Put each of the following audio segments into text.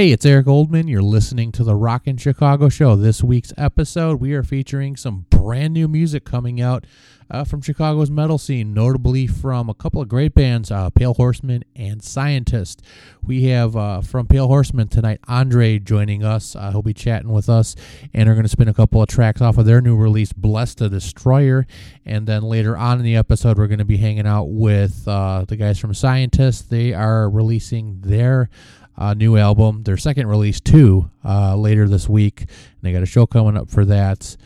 Hey, it's Erik Oldman. You're listening to the Rockin' Chicago Show. This week's episode, we are featuring some brand new music coming out uh, from Chicago's metal scene, notably from a couple of great bands, uh, Pale Horseman and Scientist. We have uh, from Pale Horseman tonight, Andre joining us. Uh, he'll be chatting with us, and we're going to spin a couple of tracks off of their new release, Blessed the Destroyer. And then later on in the episode, we're going to be hanging out with uh, the guys from Scientist. They are releasing their uh, new album, their second release too, uh, later this week. And they got a show coming up for that.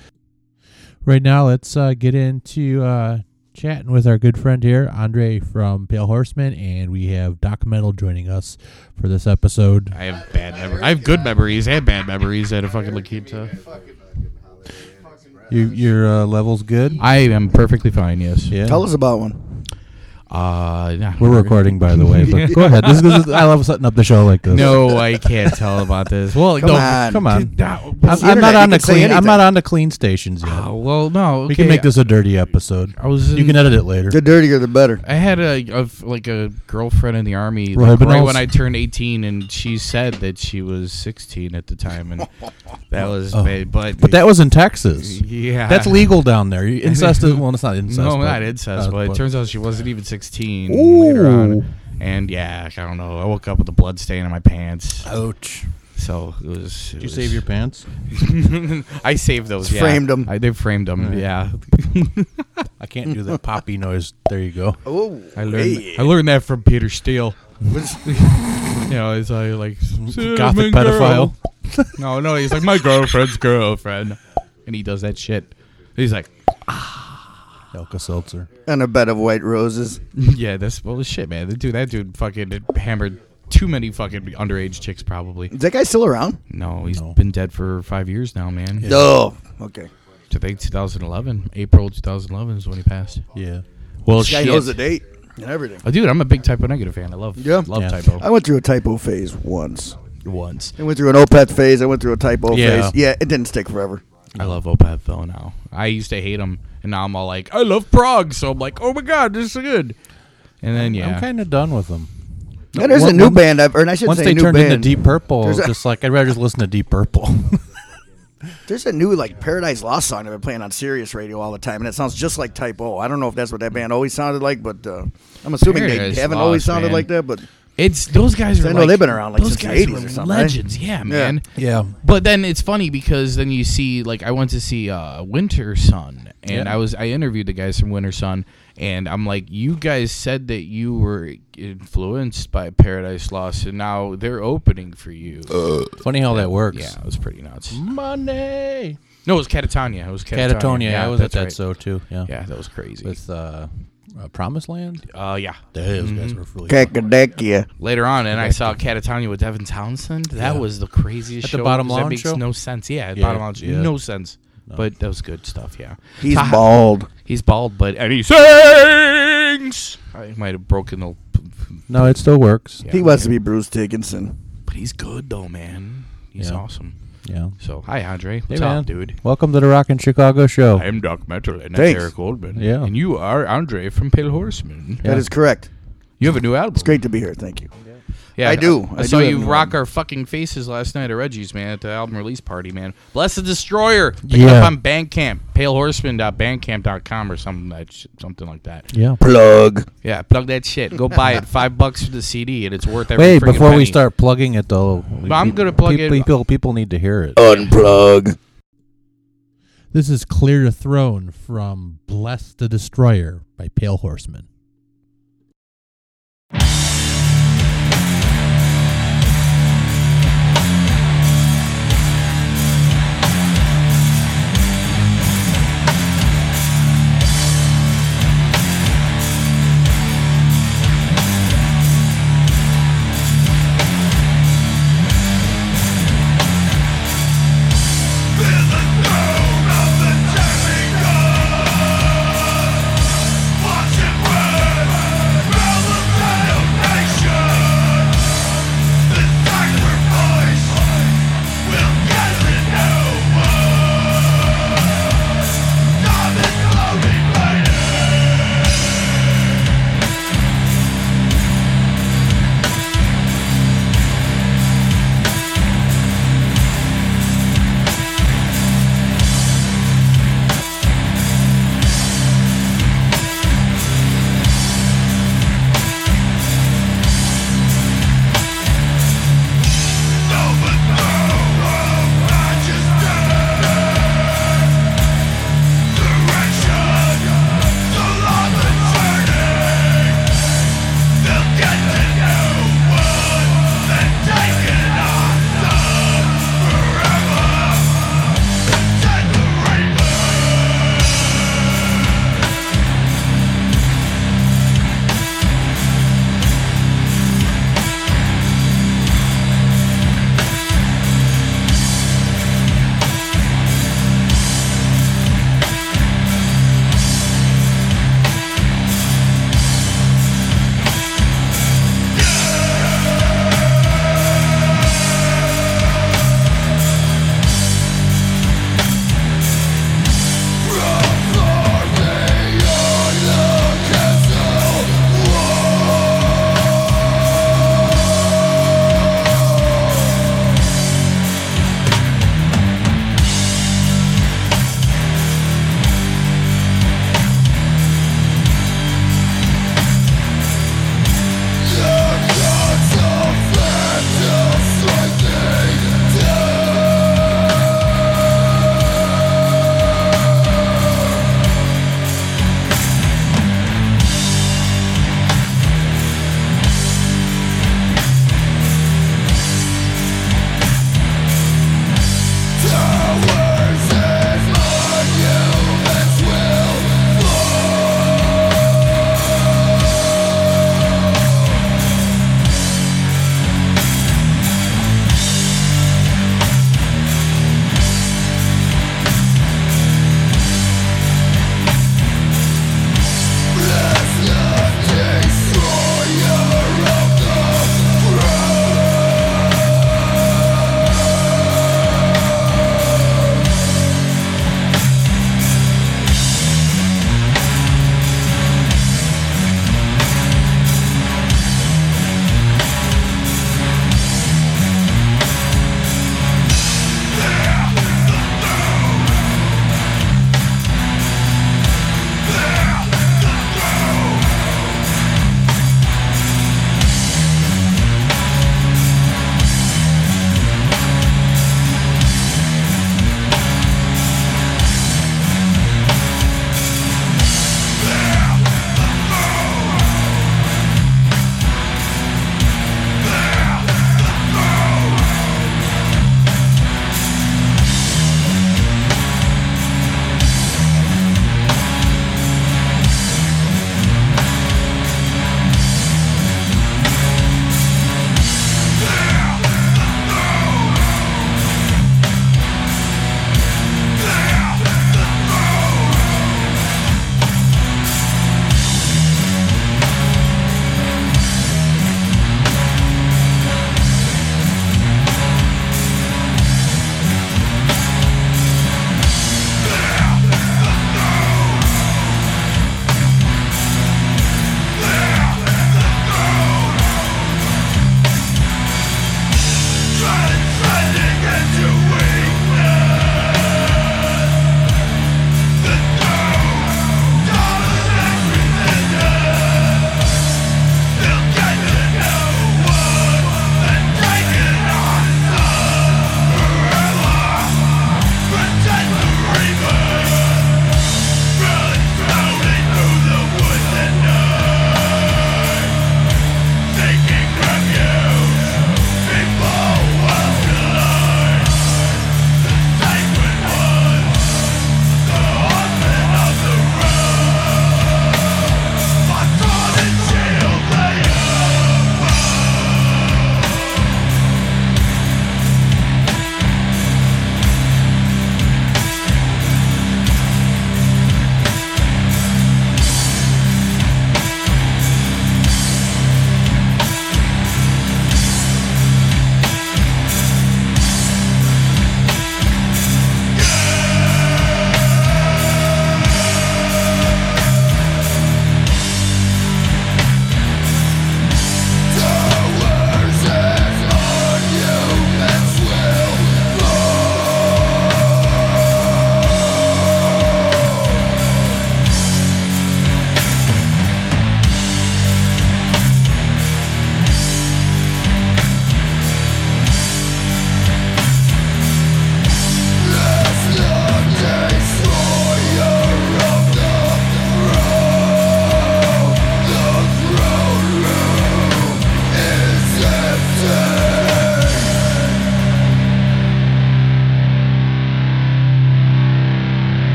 Right now, let's uh, get into uh, chatting with our good friend here, Andre from Pale Horseman, and we have Doc Metal joining us for this episode. I have bad memories. I have good memories and bad memories at a fucking La Quinta. You, your uh, level's good. I am perfectly fine. Yes. Yeah, Tell us about one. Uh, nah. we're recording by the way. But go ahead. This is, this is- I love setting up the show like this. No, I can't tell about this. Well, Come no, on. come on. No, I'm, I'm not on the clean. I'm not on the clean stations yet. Oh, well, no. we can make this a dirty episode. I was. You can edit it later. The dirtier, the better. I had a, a like a girlfriend in the army like, right Benals? when I turned 18, and she said that she was 16 at the time, and that was Oh. bad. But But that was in Texas. yeah, That's legal down there. Incest is well, it's not incest. No, but- not incest, uh, but it turns out she wasn't even 16 later Ooh. on. And yeah, I don't know. I woke up with a blood stain on my pants. Ouch. So it was. Did you save your pants? I saved those. Just yeah. framed 'em. I did framed them. Right. Yeah. I can't do the poppy noise. There you go. Oh, I learned. I learned that from Peter Steele. you know, he's like, like Gothic pedophile. no, no, he's like my girlfriend's girlfriend, and he does that shit. He's like, ah. Alka-Seltzer. and a bed of white roses. yeah, that's well, shit, man. The dude, that dude, fucking hammered too many fucking underage chicks, probably. Is that guy still around? No, he's No. been dead for five years now, man. Yeah. Oh, okay. I think 2011, April 2011 is when he passed. Yeah. Well, This guy shit. knows the date and everything. Oh, dude, I'm a big Type O Negative fan. I love, Yeah. love Yeah. Type O. I went through a Type O phase once. Once. I went through an Opeth phase. I went through a Type O Yeah. phase. Yeah, it didn't stick forever. I love Opeth though now. I used to hate him, and now I'm all like, I love prog, so I'm like, oh my god, this is good. And then yeah, I'm kind of done with them. Yeah, there's Once- a new once- band. I've, or I should Once say, they new turned band. into Deep Purple, There's a- just like I'd rather just listen to Deep Purple. There's a new like Paradise Lost song I've been playing on Sirius Radio all the time, and it sounds just like Type O. I don't know if that's what that band always sounded like, but uh, I'm assuming Paradise they haven't always Lost, sounded man. like that. But it's those guys are. I know like, they've been around, like, those since the guys 80s were or something, right? Legends, yeah, man. yeah. But then it's funny because then you see, like, I went to see uh, Wintersun, and Yeah. I was I interviewed the guys from Wintersun, and I'm like, you guys said that you were influenced by Paradise Lost, and now they're opening for you. Funny how that works. Yeah, it was pretty nuts. Money. No, it was Katatonia. It was Katatonia. Katatonia. Yeah, I was at that's that right. show too. Yeah. Yeah, that was crazy. With uh, uh, Promised Land. uh, yeah. Those guys Mhm. were really. fun. Kakadekia. Later on, and I saw Katatonia with Devin Townsend. That Yeah. was the craziest At the show. Bottom 'cause that Lounge makes show? no sense. Yeah, at Yeah, Bottom Lounge, yeah. no sense. No. But that was good stuff. Yeah, He's Ta- bald. He's bald, but and he sings. I might have broken the. No, it still works. Yeah. He wants to be Bruce Dickinson. but he's good though, man. He's Yeah. awesome. Yeah. So, hi Andre, Hey, what's man. up, dude? Welcome to the Rockin' Chicago Show. I'm Doc Metal, and that's Thanks. Erik Goldman. Yeah. and you are Andre from Pale Horseman. Yeah. That is correct. You have a new album. It's great to be here. Thank you. Yeah, I do. I, I saw do you rock album. our fucking faces last night at Reggie's, man, at the album release party, man. Bless the Destroyer. Pick it Yeah. up on Bandcamp, palehorseman.bandcamp.com or something that sh- something like that. Yeah. Plug. Yeah, plug that shit. Go buy it. Five bucks for the CD, and it's worth every Wait, friggin' before we start plugging it though, I'm gonna plug people, it- People, people need to hear it. Unplug. This is Clear the Throne from Bless the Destroyer by Pale Horseman.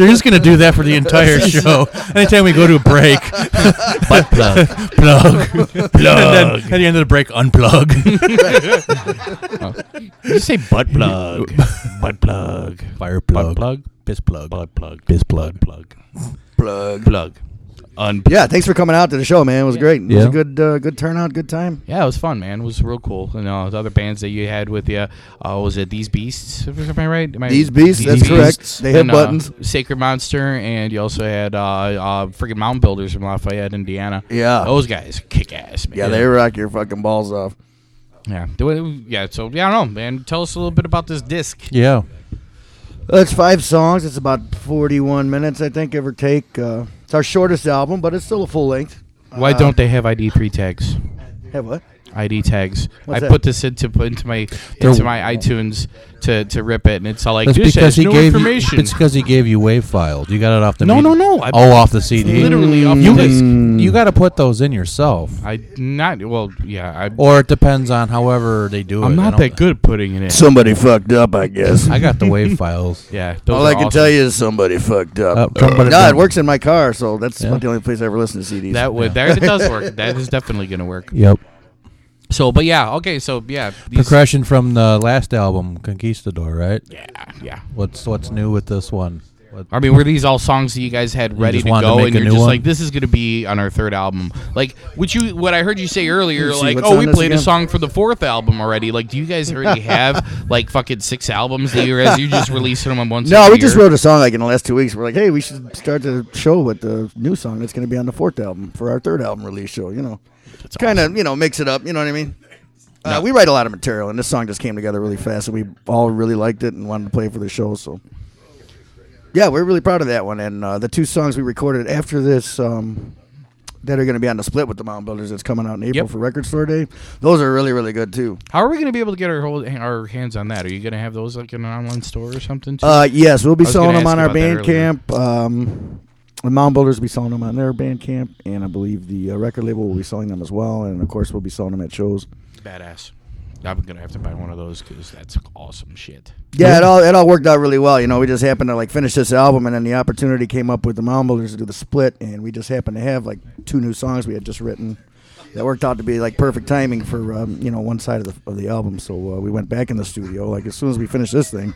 You're just gonna do that for the entire show. Anytime we go to a break, Butt plug. plug, plug, and then at the end of the break, unplug. Did you say butt plug? butt plug. Fire Butt plug. piss plug, Butt plug. piss plug. Plug. Plug. Plug. Un- Yeah, thanks for coming out to the show, man. It was great. It was a good, uh, good turnout, good time. Yeah, it was fun, man. It was real cool. You know, the other bands that you had with you, uh, was it These Beasts? Am I right? Am I- These Beasts, that's correct. They had And, uh, buttons. Sacred Monster, and you also had uh, uh, freaking Mound Builders from Lafayette, Indiana. Yeah. Those guys kick ass, man. Yeah, they rock your fucking balls off. Yeah. Yeah. So yeah, I don't know, man. Tell us a little bit about this disc. Yeah. It's five songs. It's about 41 minutes, I think, give or take. Uh, it's our shortest album, but it's still a full length. Why Uh, don't they have ID three tags? Have what? ID tags. What's I that? put this into into my They're- into my iTunes to, to rip it, and it's all like That's this because has he no gave you. information. It's because he gave you wave files. You got it off the. no, me- no, no. I, Oh, off the CD. literally off You the disc. you got to put those in yourself, I not well. Yeah, I. or it depends on however they do it. I'm I not don't- that good at putting it in. Somebody fucked up, I guess. I got the wave files. yeah, those All are I can awesome. tell you is somebody fucked up. Uh, somebody- no, it works in my car, so that's Yeah. about the only place I ever listen to CDs. that would that it does work. That is definitely gonna work. Yep. So, but yeah, okay. So yeah, these- Progression from the last album, Conquistador, right? Yeah, yeah. What's what's new with this one? What, I mean, were these all songs that you guys had ready just to wanted to go, make and a you're new just one? like, this is going to be on our third album? Like, would you? What I heard you say earlier, Let me see like, what's oh, on we this played a song for the fourth album already. Like, do you guys already have like fucking six albums that you're you just releasing them on one? no, we just wrote a song like in the last two weeks. We're like, hey, we should start the show with the new song that's going to be on the fourth album for our third album release show. You know, it's kind of you know mix it up. You know what I mean? Uh, No. We write a lot of material, and this song just came together really fast, and we all really liked it and wanted to play it for the show. So, yeah, we're really proud of that one. And uh, the two songs we recorded after this. Um, that are going to be on the split with the Mound Builders that's coming out in April Yep. for Record Store Day. Those are really, really good too. How are we going to be able to get our whole, our hands on that? Are you going to have those like in an online store or something? Too? Uh, yes, we'll be selling them on our about that earlier. Bandcamp. Um, the Mound Builders will be selling them on their Bandcamp, and I believe the uh, record label will be selling them as well. And of course, we'll be selling them at shows. Badass. I'm gonna have to buy one of those because that's awesome shit. Yeah, it all it all worked out really well. You know, we just happened to like finish this album, and then the opportunity came up with the Mound Builders to do the split, and we just happened to have like two new songs we had just written. That worked out to be like perfect timing for um, you know one side of the of the album. So uh, we went back in the studio like as soon as we finished this thing,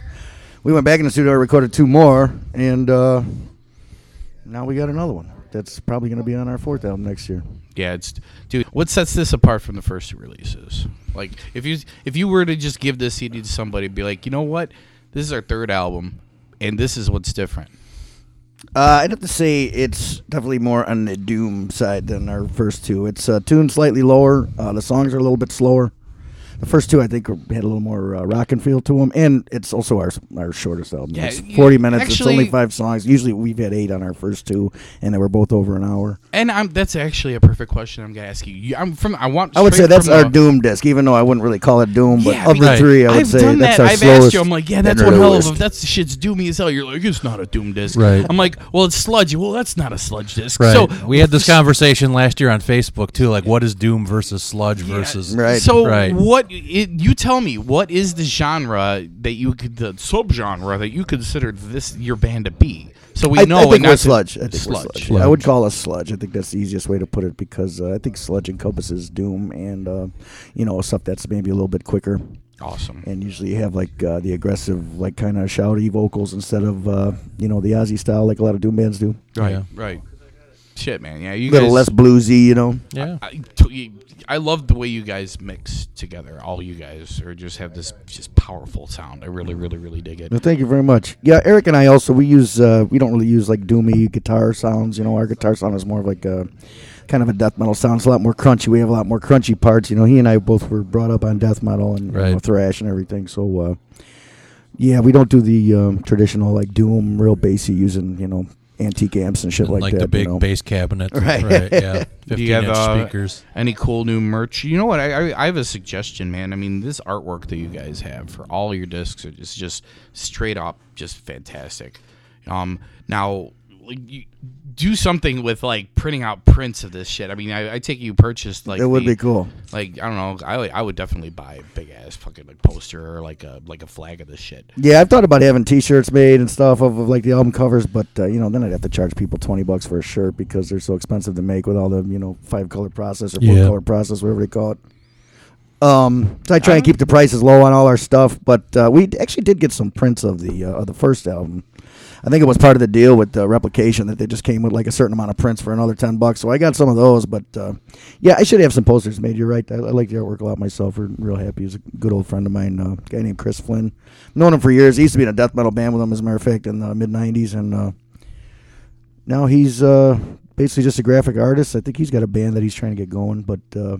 we went back in the studio, recorded two more, and uh, now we got another one. That's probably going to be on our fourth album next year. Yeah, it's dude. What sets this apart from the first two releases? Like, if you if you were to just give this CD to somebody, and be like, you know what, this is our third album, and this is what's different. Uh, I'd have to say it's definitely more on the doom side than our first two. It's uh, tuned slightly lower. Uh, the songs are a little bit slower. The first two, I think, had a little more uh, rock and feel to them, and it's also our our shortest album. Yeah, it's you- forty minutes. it's only five songs. Usually, we've had eight on our first two, and they were both over an hour. And I'm that's actually a perfect question. I'm gonna ask you. you I'm from. I want. I would say that's our the- doom disc, even though I wouldn't really call it doom. But Yeah, of the three, I would I've say done that's that. our I've slowest. asked you. I'm like, yeah, that's and one hell of lowest. a. That's shit's doomy as hell. You're like, it's not a doom disc. Right. I'm like, well, it's sludge. Well, that's not a sludge disc. Right. So we had this conversation last year on Facebook too. Like, what is Doom versus Sludge versus? Right. So Right. what? It, you tell me. What is the genre that you could the subgenre that you consider this your band to be? So we I, know. I think we're sludge. I think sludge. we're sludge. I would call us sludge. I think that's the easiest way to put it because uh, I think sludge encompasses doom and uh, you know stuff that's maybe a little bit quicker. Awesome. And usually you have like uh, the aggressive, like kind of shouty vocals instead of uh, you know the Ozzy style, like a lot of doom bands do. Right. Yeah. Right. Shit, man. Yeah, you A little guys. less bluesy, you know. Yeah. I, t- I love the way you guys mix together. All you guys are just have this just powerful sound. I really, really, really dig it. Well, thank you very much. Yeah, Eric and I also we use uh, we don't really use like doomy guitar sounds. You know, our guitar sound is more of like a kind of a death metal sound. It's a lot more crunchy. We have a lot more crunchy parts. You know, he and I both were brought up on death metal and you know, thrash and everything. So uh, yeah, we don't do the um, traditional like doom, real bassy using you know antique amps and shit like, like that. Like the big you know. bass cabinet. Right. Yeah. Fifteen have, inch uh, speakers. Any cool new merch? You know what? I, I I have a suggestion, man. I mean, this artwork that you guys have for all your discs is just straight up just fantastic. Um, now like you do something with like printing out prints of this shit. I mean, I, I take you purchased like it would the- be cool. Like I don't know, I I would definitely buy a big ass fucking like poster or like a like a flag of this shit. Yeah, I've thought about having T-shirts made and stuff of, of like the album covers, but uh, you know, then I'd have to charge people twenty bucks for a shirt because they're so expensive to make with all the you know five color process or four Yeah. color process, whatever they call it. Um, so I try and keep the prices low on all our stuff, but uh, we actually did get some prints of the uh, of the first album. I think it was part of the deal with the replication that they just came with like a certain amount of prints for another ten bucks. So I got some of those, but uh, yeah, I should have some posters made. You're right. I, I like the artwork a lot myself. We're real happy. He's a good old friend of mine, uh, guy named Chris Flynn. Known him for years. He used to be in a death metal band with him, as a matter of fact, in the mid '90s, and uh, now he's uh, basically just a graphic artist. I think he's got a band that he's trying to get going, but uh,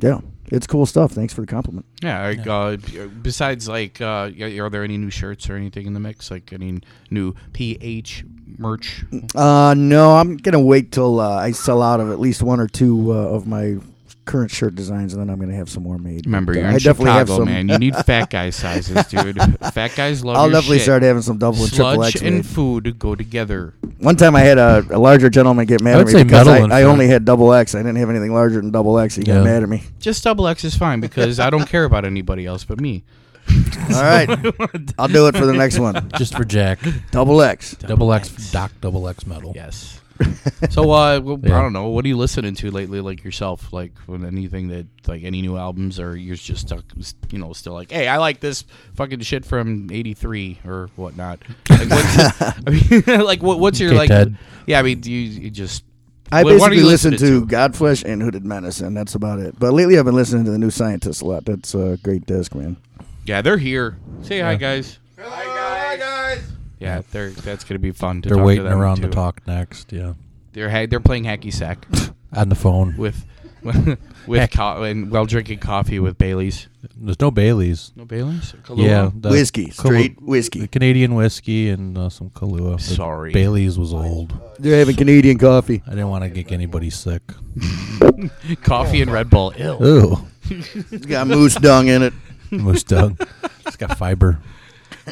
yeah, it's cool stuff. Thanks for the compliment. Yeah. Like, Uh, besides, like, uh, are there any new shirts or anything in the mix? Like any new PH merch? Uh, no, I'm gonna wait till uh, I sell out of at least one or two uh, of my current shirt designs, and then I'm gonna have some more made. Remember, But, you're in I definitely have Chicago, some. man. You need fat guy sizes, dude. fat guys love. I'll your definitely shit. start having some double and triple Sludge X. and made. food go together. One time I had a, a larger gentleman get mad would at me because I, I only had double X. I didn't have anything larger than double X. He got mad at me. Just double X is fine because I don't care about anybody else but me. All right, I'll do it for the next one. Just for Jack. Double X. double X, Doc Double X metal. Yes. so uh, well, Yeah. I don't know. What are you listening to lately, like yourself? Like when anything that, like any new albums, or you're just stuck, you know, still like, hey, I like this fucking shit from '83 or whatnot. Like, what's, I mean, like, what, what's your Okay, like? Ted. Yeah, I mean, do you, you just I what- what basically you listen listening to, Godflesh and Hooded Menace, and that's about it. But lately, I've been listening to the New Scientist a lot. That's a great disc, man. Yeah, they're here. Say hi, Yeah. guys. Hi, guys. Yeah, they're that's gonna be fun. To They're talk waiting to them around too. to talk next. Yeah. They're ha- they're playing hacky sack On the phone. with with co- and while drinking coffee with Bailey's. There's no Baileys. No Bailey's. Kahlua? Yeah. the whiskey, Kahlua- straight whiskey. the Canadian whiskey and uh, some Kahlua. The Sorry. Bailey's was old. They're having Canadian coffee. I didn't want to get anybody sick. coffee and Red Bull. Ill. Ooh. It's got moose dung in it. Moose dung. It's got fiber.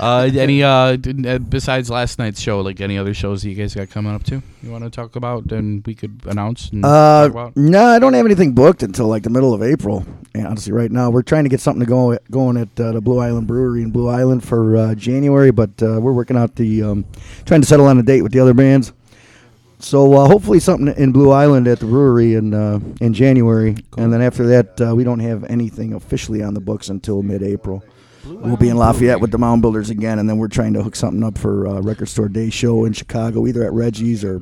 Uh, any uh, uh, besides last night's show, like any other shows that you guys got coming up to? You want to talk about and we could announce and Uh, no, I don't have anything booked until like the middle of April. And honestly, right now we're trying to get something to go going at uh, the Blue Island Brewery in Blue Island for uh, January, but uh, we're working out the um, trying to settle on a date with the other bands. So uh, hopefully something in Blue Island at the brewery in uh, in January, and then after that uh, we don't have anything officially on the books until mid-April. We'll be in Lafayette with the Mound Builders again, and then we're trying to hook something up for uh, Record Store Day show in Chicago, either at Reggie's or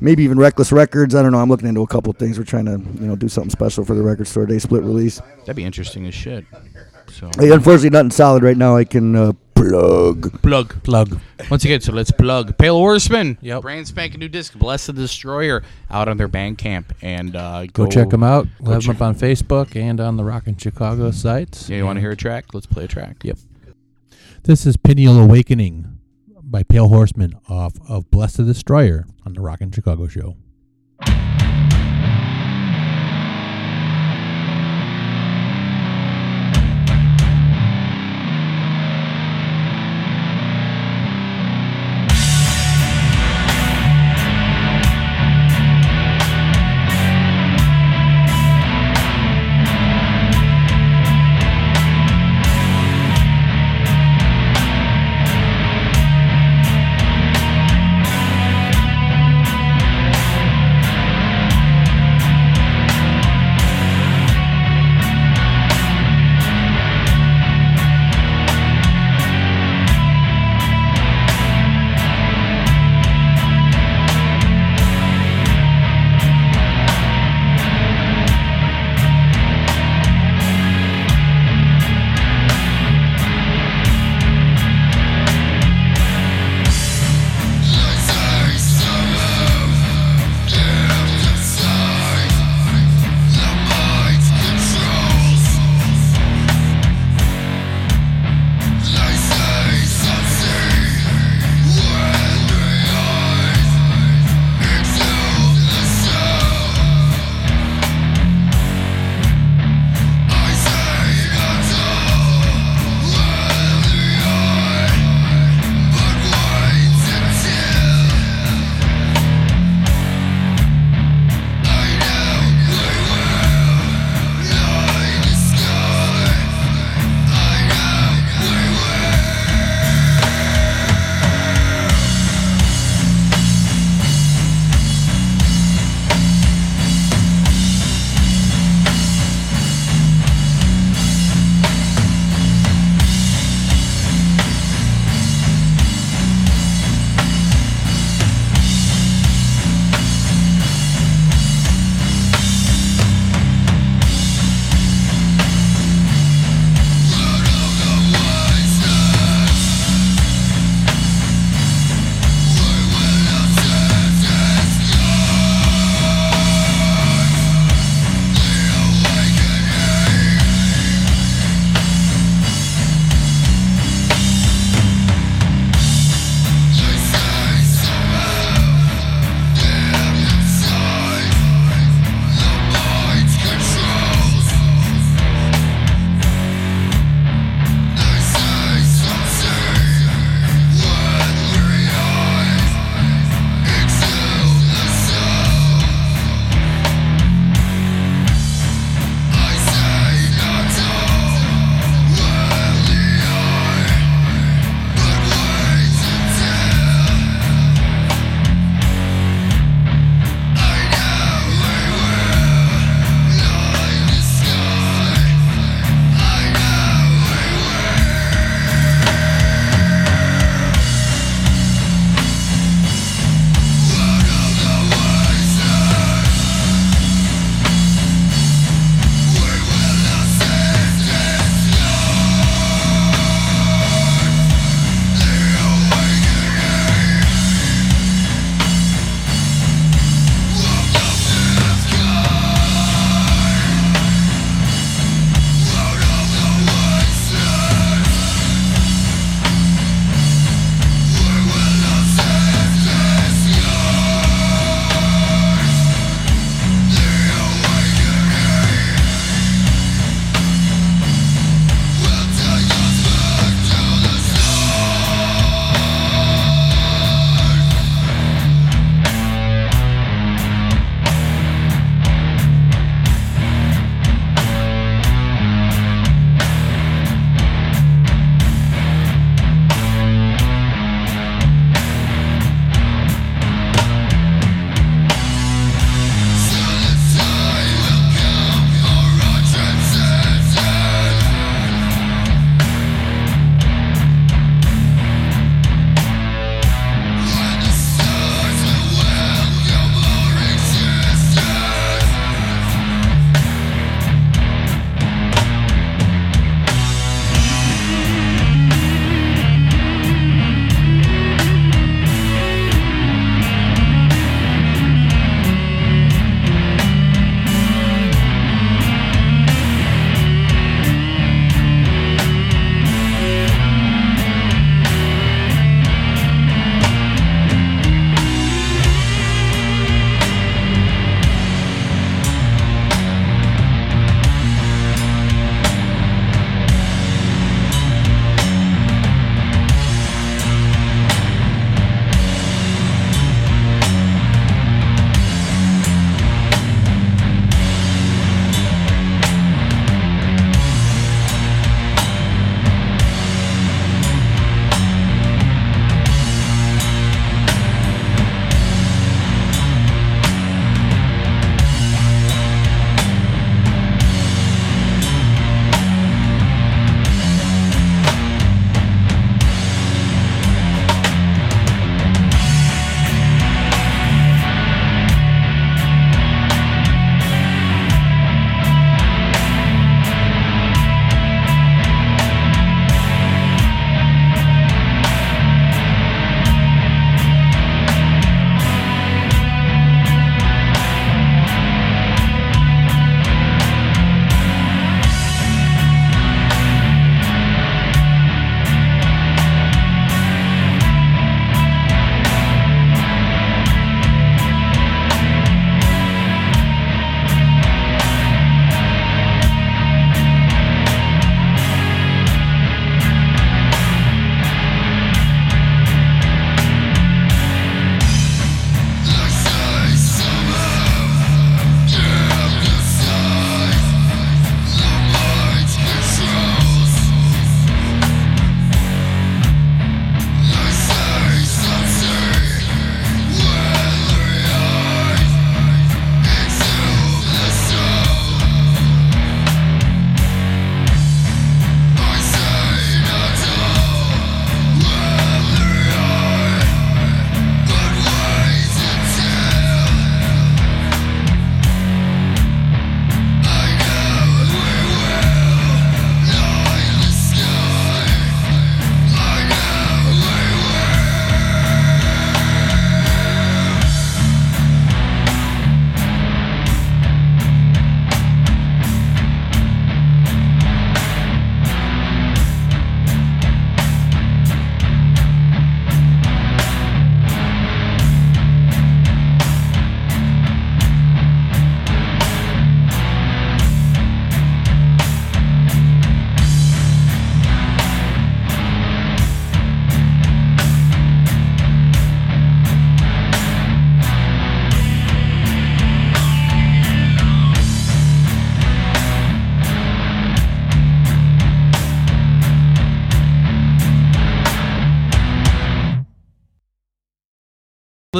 maybe even Reckless Records. I don't know. I'm looking into a couple things. We're trying to you know do something special for the Record Store Day split release. That'd be interesting as shit. So Hey, unfortunately, nothing solid right now. I can uh, plug. plug. Plug. Once again, so let's plug Pale Horseman. Yep. Brand spanking new disc, Blessed the Destroyer, out on their Bandcamp, and uh, Go, check them out. We'll have them up on Facebook and on the Rockin' Chicago sites. Yeah, you want to hear a track? Let's play a track. Yep. This is Pineal Awakening by Pale Horseman off of Blessed the Destroyer on the Rockin' Chicago show.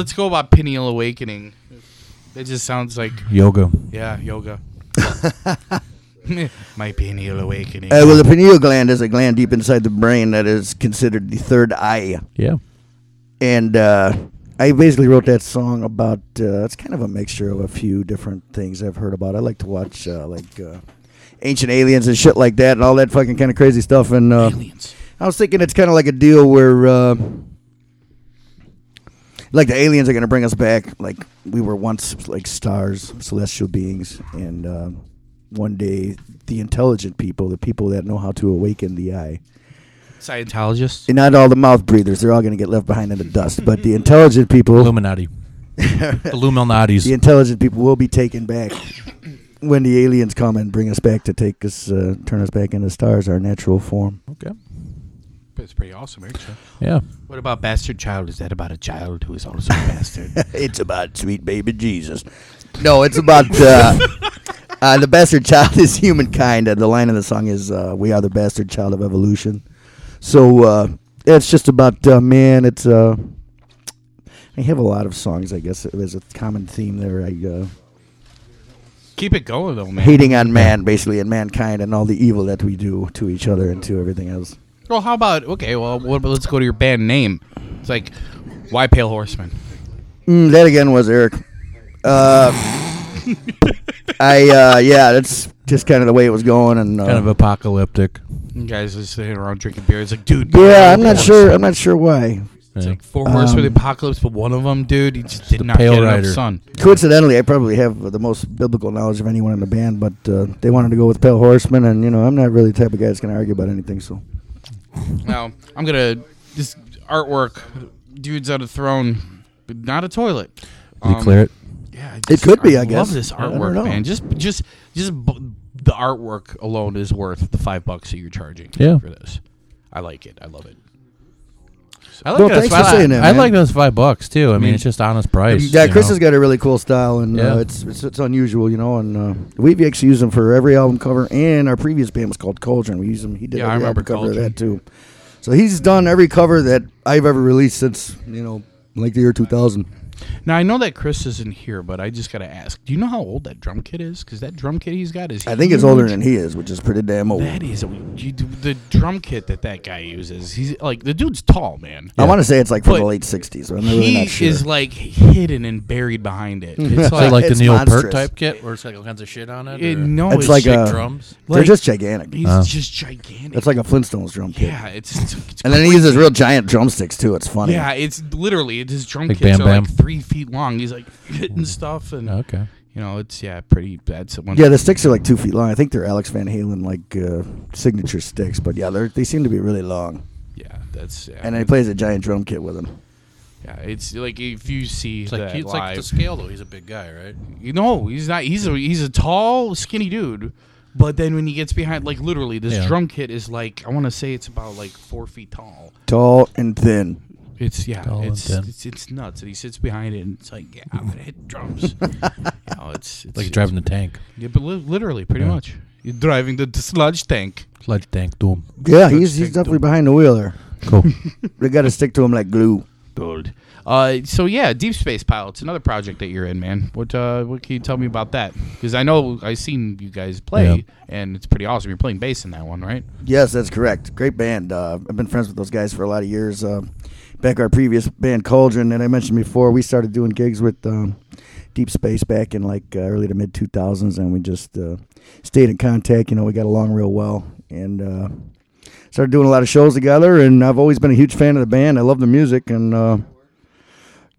Let's go about pineal awakening. It just sounds like Yoga. yeah, yoga. My pineal awakening. Uh, well, the pineal gland is a gland deep inside the brain that is considered the third eye. Yeah. and uh, I basically wrote that song about. Uh, it's kind of a mixture of a few different things I've heard about. I like to watch uh, like uh, ancient aliens and shit like that, and all that fucking kind of crazy stuff. And uh, Aliens. I was thinking it's kind of like a deal where, uh, like the aliens are gonna bring us back, like we were once like stars, celestial beings, and uh, one day the intelligent people, the people that know how to awaken the eye. Scientologists. And not all the mouth breathers; they're all going to get left behind in the dust. But the intelligent people, Illuminati. the Illuminatis. the intelligent people will be taken back when the aliens come and bring us back to take us, uh, turn us back into stars, our natural form. Okay. It's pretty awesome, actually. Yeah. What about Bastard Child? Is that about a child who is also a bastard? it's about sweet baby Jesus. No, it's about uh, uh, the bastard child is humankind. Uh, the line of the song is uh, "We are the bastard child of evolution." So uh, it's just about uh, man. It's uh, I have a lot of songs. I guess there's a common theme there. I uh, Keep it going, though, man. hating on man, basically, and mankind, and all the evil that we do to each other and to everything else. Well, how about okay? Well, what let's go to your band name. It's like why Pale Horseman? Mm, that again was Eric. Uh, I uh, yeah, that's just kind of the way it was going, and uh, Kind of apocalyptic. You guys are sitting around drinking beer. It's like, dude. yeah. I'm not sure. I'm not sure why. It's Yeah. like four horsemen of Um, the apocalypse, but one of them, dude, he just did not Pale get enough sun. Coincidentally, I probably have the most biblical knowledge of anyone in the band, but uh, they wanted to go with Pale Horseman, and you know, I'm not really the type of guy that's going to argue about anything. So Now I'm gonna this artwork, dude's on a throne, but not a toilet. You Um, clear it? Yeah, It could be, I love guess. this I don't artwork, man. Just, just, just b- the artwork alone is worth the five bucks that you're charging Yeah. for this. I like it. I love it. I like Well, thanks for saying that. I man. like those five bucks too. I mean, it's just honest price. yeah, Chris know? has got a really cool style, and Yeah. uh, it's, it's it's unusual, you know. And uh, we've actually used them for every album cover, and our previous band was called Cauldron. We used them. He did Yeah, I every remember album cover of that too. So he's done every cover that I've ever released since you know, like the year 2000. Now I know that Chris isn't here, but I just gotta ask: Do you know how old that drum kit is? Because that drum kit he's got is. I think it's older than he is, which is pretty damn old. That is you, the drum kit that that guy uses. He's like the dude's tall, man. I want to say it's like from But the late 60s, but I'm really he not sure. is like hidden and buried behind it. It's So like, like the It's Neil monstrous. Peart type kit, where it's like all kinds of shit on it. it, or no, It's it's, like big a- uh, drums. They're like- just gigantic. He's Oh. just gigantic. It's like a Flintstones drum kit. yeah, it's, it's, it's And then he uses real giant drumsticks too. It's funny. yeah, it's literally his drum Like kits Bam are Bam? like three feet long. He's like hitting stuff, and Okay. you know, it's yeah, pretty bad. So Yeah, the sticks are like two feet long. I think they're Alex Van Halen like uh, signature sticks, but yeah, they they seem to be really long. yeah, that's yeah, And he plays a giant drum kit with them. yeah. It's like if you see It's like that it's live, like the scale though. He's a big guy, right? You know, he's not. He's a he's a tall, skinny dude. But then when he gets behind, like literally, this Yeah. drum kit is like I want to say it's about like four feet tall. Tall and thin. It's yeah, Tall and it's, it's it's nuts. And he sits behind it, and it's like yeah, I'm gonna hit drums. you know, it's, it's Like driving the tank, Yeah, but li- literally, pretty Yeah. much. You're driving the, the sludge tank. sludge tank, doom. Yeah, Let's he's he's definitely them. behind the wheel there. Cool. They got to stick to him like glue. Gold. Uh, so yeah, Deep Space Pilots, another project that you're in, man. What uh, what can you tell me about that? Because I know I've seen you guys play, Yeah. and it's pretty awesome. You're playing bass in that one, right? Yes, that's correct. Great band. Uh, I've been friends with those guys for a lot of years. Uh, back our previous band, Cauldron, that I mentioned before, we started doing gigs with um, Deep Space back in like uh, early to mid 2000s, and we just uh, stayed in contact. You know, we got along real well, and uh, started doing a lot of shows together. And I've always been a huge fan of the band. I love the music, and uh,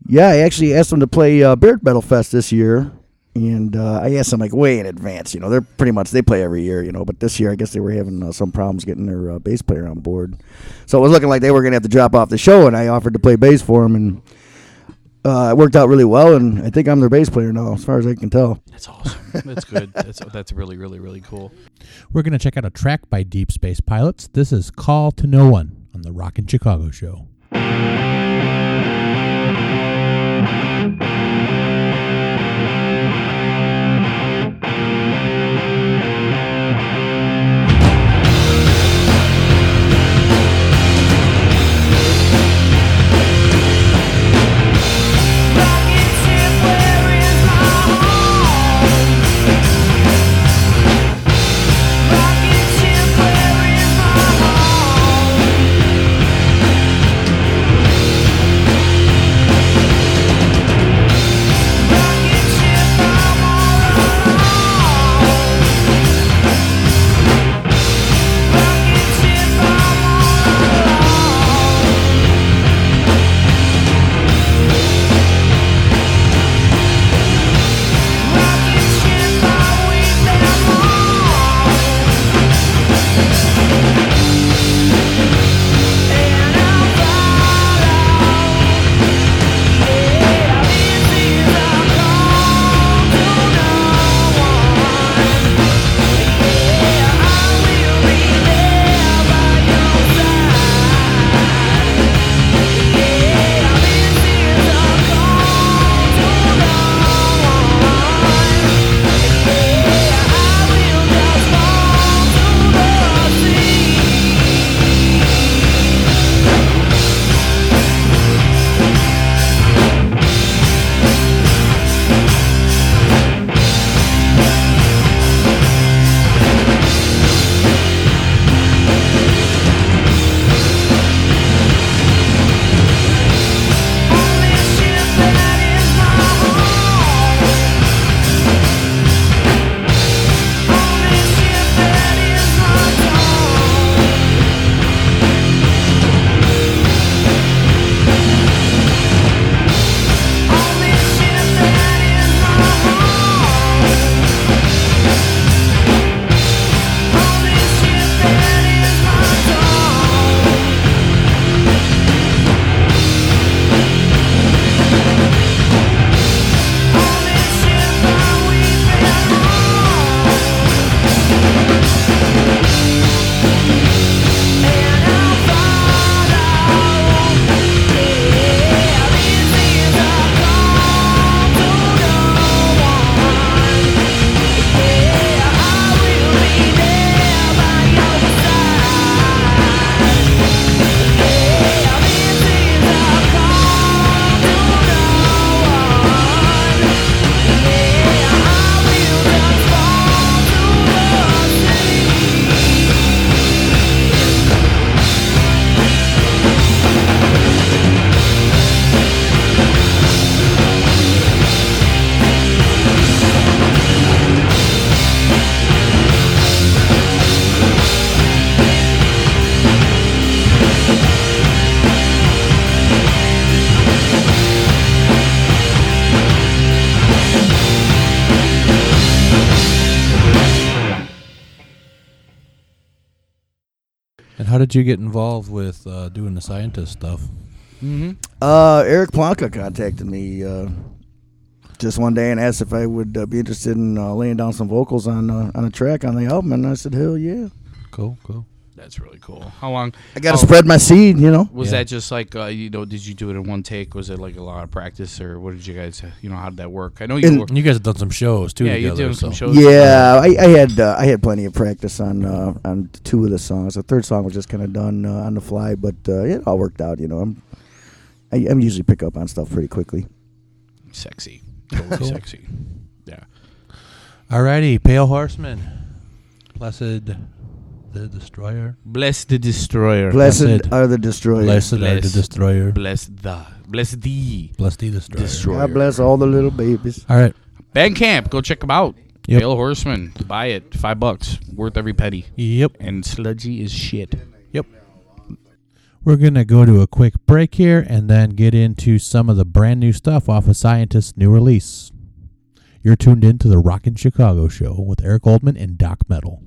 yeah, I actually asked them to play uh, Beard Metal Fest this year. And uh, I asked them like way in advance. You know, they're pretty much they play every year. You know, but this year I guess they were having uh, some problems getting their uh, bass player on board. So it was looking like they were gonna have to drop off the show, and I offered to play bass for them, and uh, it worked out really well. And I think I'm their bass player now, as far as I can tell. That's awesome. that's good. That's that's really really really cool. We're gonna check out a track by Deep Space Pilots. This is "Call to No One" on the Rockin' Chicago Show. Did you get involved with uh, doing the scientist stuff? Mm-hmm. Uh, Eric Planka contacted me uh, just one day and asked if I would uh, be interested in uh, laying down some vocals on uh, on a track on the album, and I said, "Hell yeah!" Cool, cool. That's really cool. How long I got to Oh. spread my seed, you know. Was Yeah. that? Just like uh, you know, did you do it in one take? Was it like a lot of practice, or what did you guys? You know, how did that work? I know you In- were. And you guys have done some shows too Yeah, you're together. doing some shows. Yeah, I, I had uh, I had plenty of practice on uh, on two of the songs. The third song was just kind of done uh, on the fly, but uh, it all worked out. You know, I'm I, I usually pick up on stuff pretty quickly. Sexy, totally Cool. sexy. Yeah. Alrighty, Pale Horseman, Blessed the Destroyer. Bless the destroyer. Blessed Blessed. are the destroyers. Blessed are the Destroyer. Bless the. Bless the Bless the Destroyer. destroyer. God bless all the little babies. All right. Bandcamp. Go check them out. Yep. Pale Horseman. Buy it. Five bucks. Worth every penny. Yep. And sludgy is shit. Yep. We're going to go to a quick break here and then get into some of the brand new stuff off of Scientist's new release. You're tuned in to the Rockin' Chicago show with Erik Oldman and Doc Metal.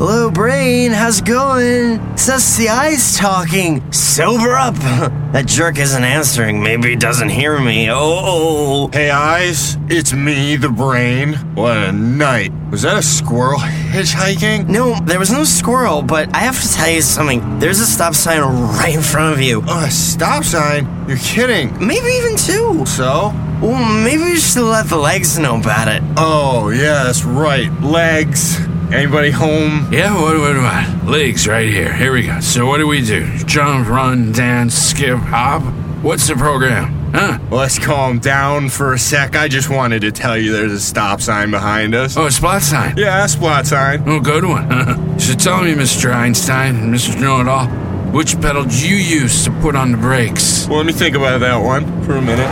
Hello, brain. How's it going? It's us, the eyes talking. Sober up. that jerk isn't answering. Maybe he doesn't hear me. Oh. Hey, eyes, it's me, the brain. What a night. Was that a squirrel hitchhiking? No, there was no squirrel, but I have to tell you something. There's a stop sign right in front of you. Oh, a stop sign? You're kidding. Maybe even two. So? Well, maybe you should let the legs know about it. Oh, yeah, that's right. Legs. Anybody home? Yeah, what, what, what? Legs right here. Here we go. So what do we do? Jump, run, dance, skip, hop? What's the program? Huh? Well, let's calm down for a sec. I just wanted to tell you there's a stop sign behind us. Oh, a spot sign. Yeah, a spot sign. Oh, good one. Uh-huh. so tell me, Mr. Einstein, Mr. Know-It-All, which pedal do you use to put on the brakes? Well, let me think about that one for a minute.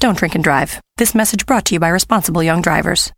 Don't drink and drive. This message brought to you by responsible young drivers.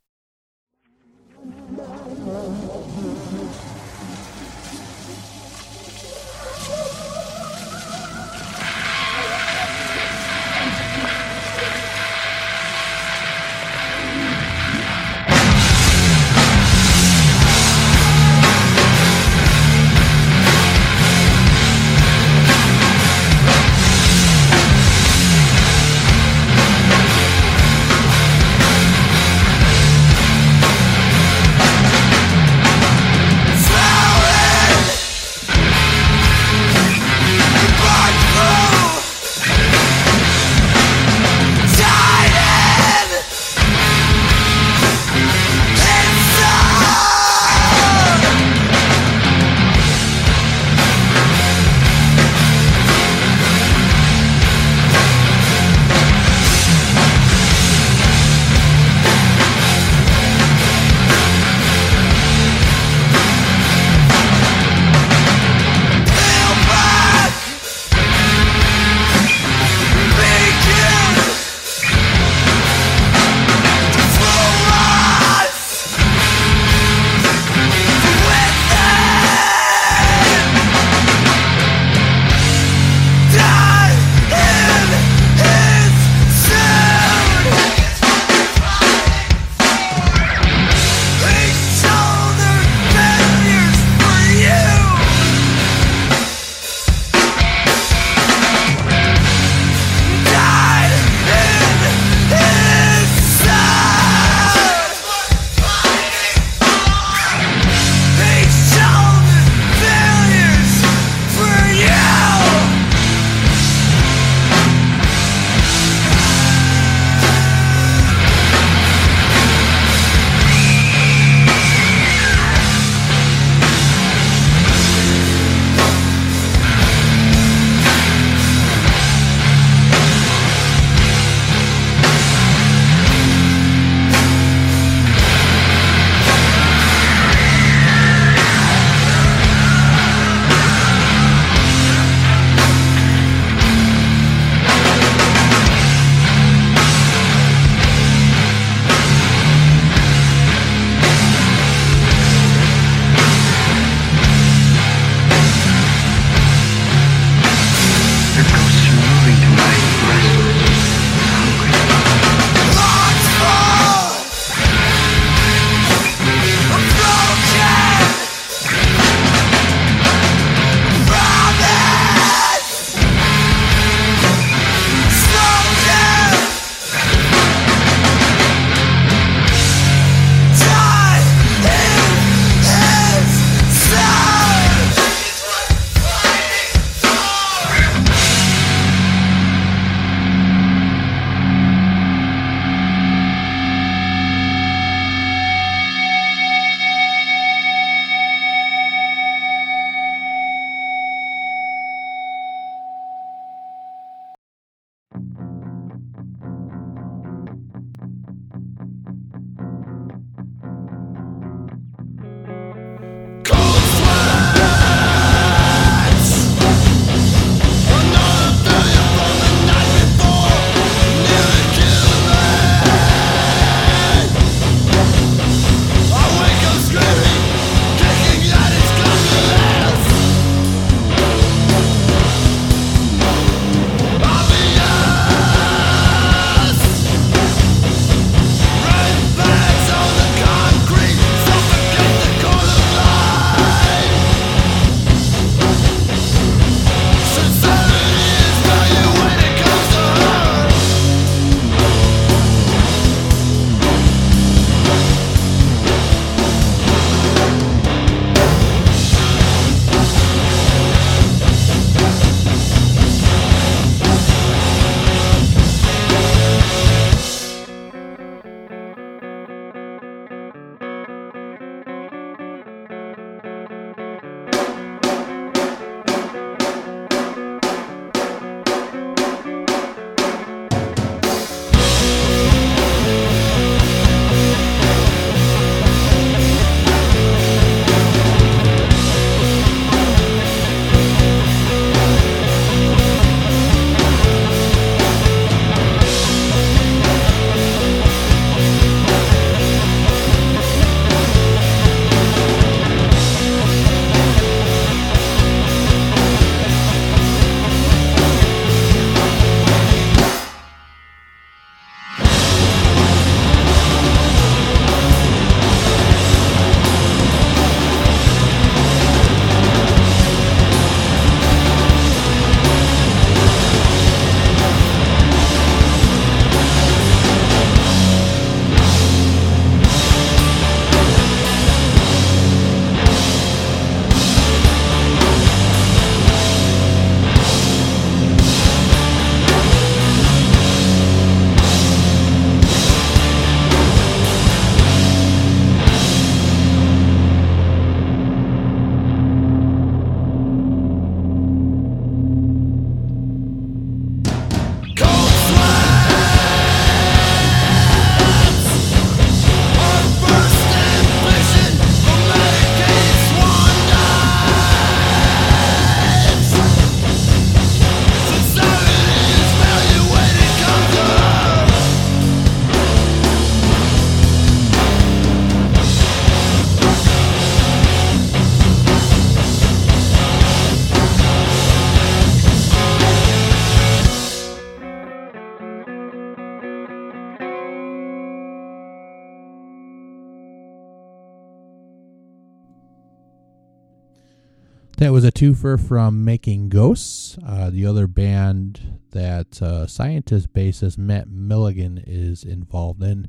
That was a twofer from Making Ghosts. Uh, the other band that uh, scientist bassist Matt Milligan is involved in.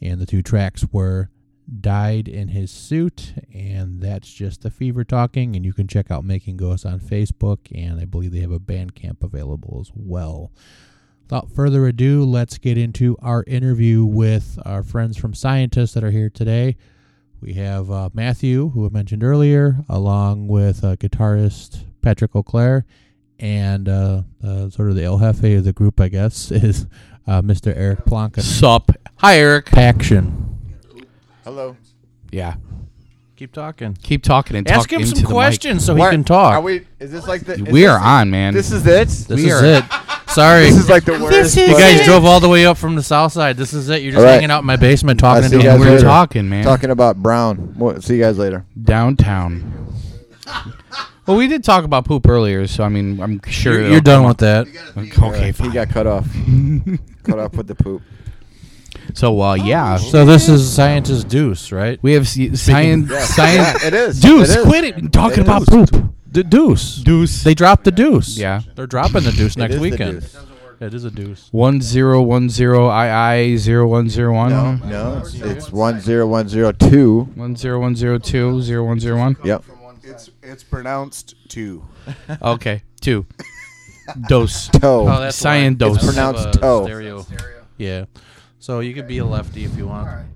And the two tracks were Died in His Suit, and that's just the fever talking. And you can check out Making Ghosts on Facebook, and I believe they have a Bandcamp available as well. Without further ado, let's get into our interview with our friends from Scientists that are here today. We have uh, Matthew, who I mentioned earlier, along with uh, guitarist Patrick O'Clair, and uh, uh, sort of the El Jefe of the group, I guess, is uh, Mr. Eric Plonka. Sup? Hi, Eric. Action. Hello. Yeah. Keep talking. Keep talking and Ask talk him into some the mic. questions so Why- he can talk. Are we? Is this like the? is We this- are on, man. This is it. this we is are- it. Sorry. This is like the worst. you but- guys drove all the way up from the south side. This is it. You're just All right. hanging out in my basement talking see to you me. guys We're later. talking, man. talking about Brown. Well, see you guys later. downtown. well, we did talk about poop earlier, so I mean, I'm sure You're, it'll you're done come with that. up. Okay, he fine. got cut off. cut off with the poop. So, uh, yeah, So this is Scientist Deuce, right? we have s- science. Science. it is. Deuce, It is. quit it talking It about is. poop. The Deuce. Deuce. They dropped the Deuce. Yeah. They're dropping the Deuce next is the weekend. Deuce. It is a Deuce. One zero one zero I I zero one zero one. No, no, it's, it's one zero one zero two. One zero one zero two zero one zero one. Yep. It's it's pronounced two. Okay, two. Dose. Toe. Oh, that's Cyan why. dose. It's pronounced toe. Stereo. Yeah. So you could be a lefty if you want.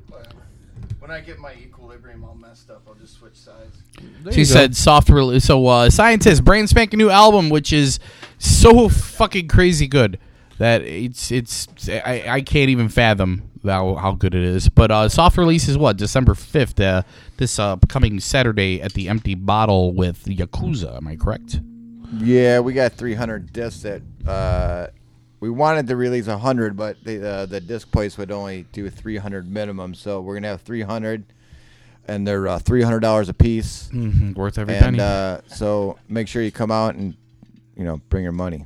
When I get my equilibrium all messed up, I'll just switch sides. There She you go. said soft release. So, uh, scientist, brand spanking new album, which is so fucking crazy good that it's it's I, I can't even fathom how, how good it is. But uh, soft release is what December fifth. Uh, this uh, coming Saturday at the Empty Bottle with Yakuza. Am I correct? Yeah, we got 300 discs that uh, we wanted to release 100, but the uh, the disc place would only do 300 minimum. So we're gonna have 300, and they're uh, 300 dollars a piece. Mm-hmm. Worth every And penny. uh, so make sure you come out and you know bring your money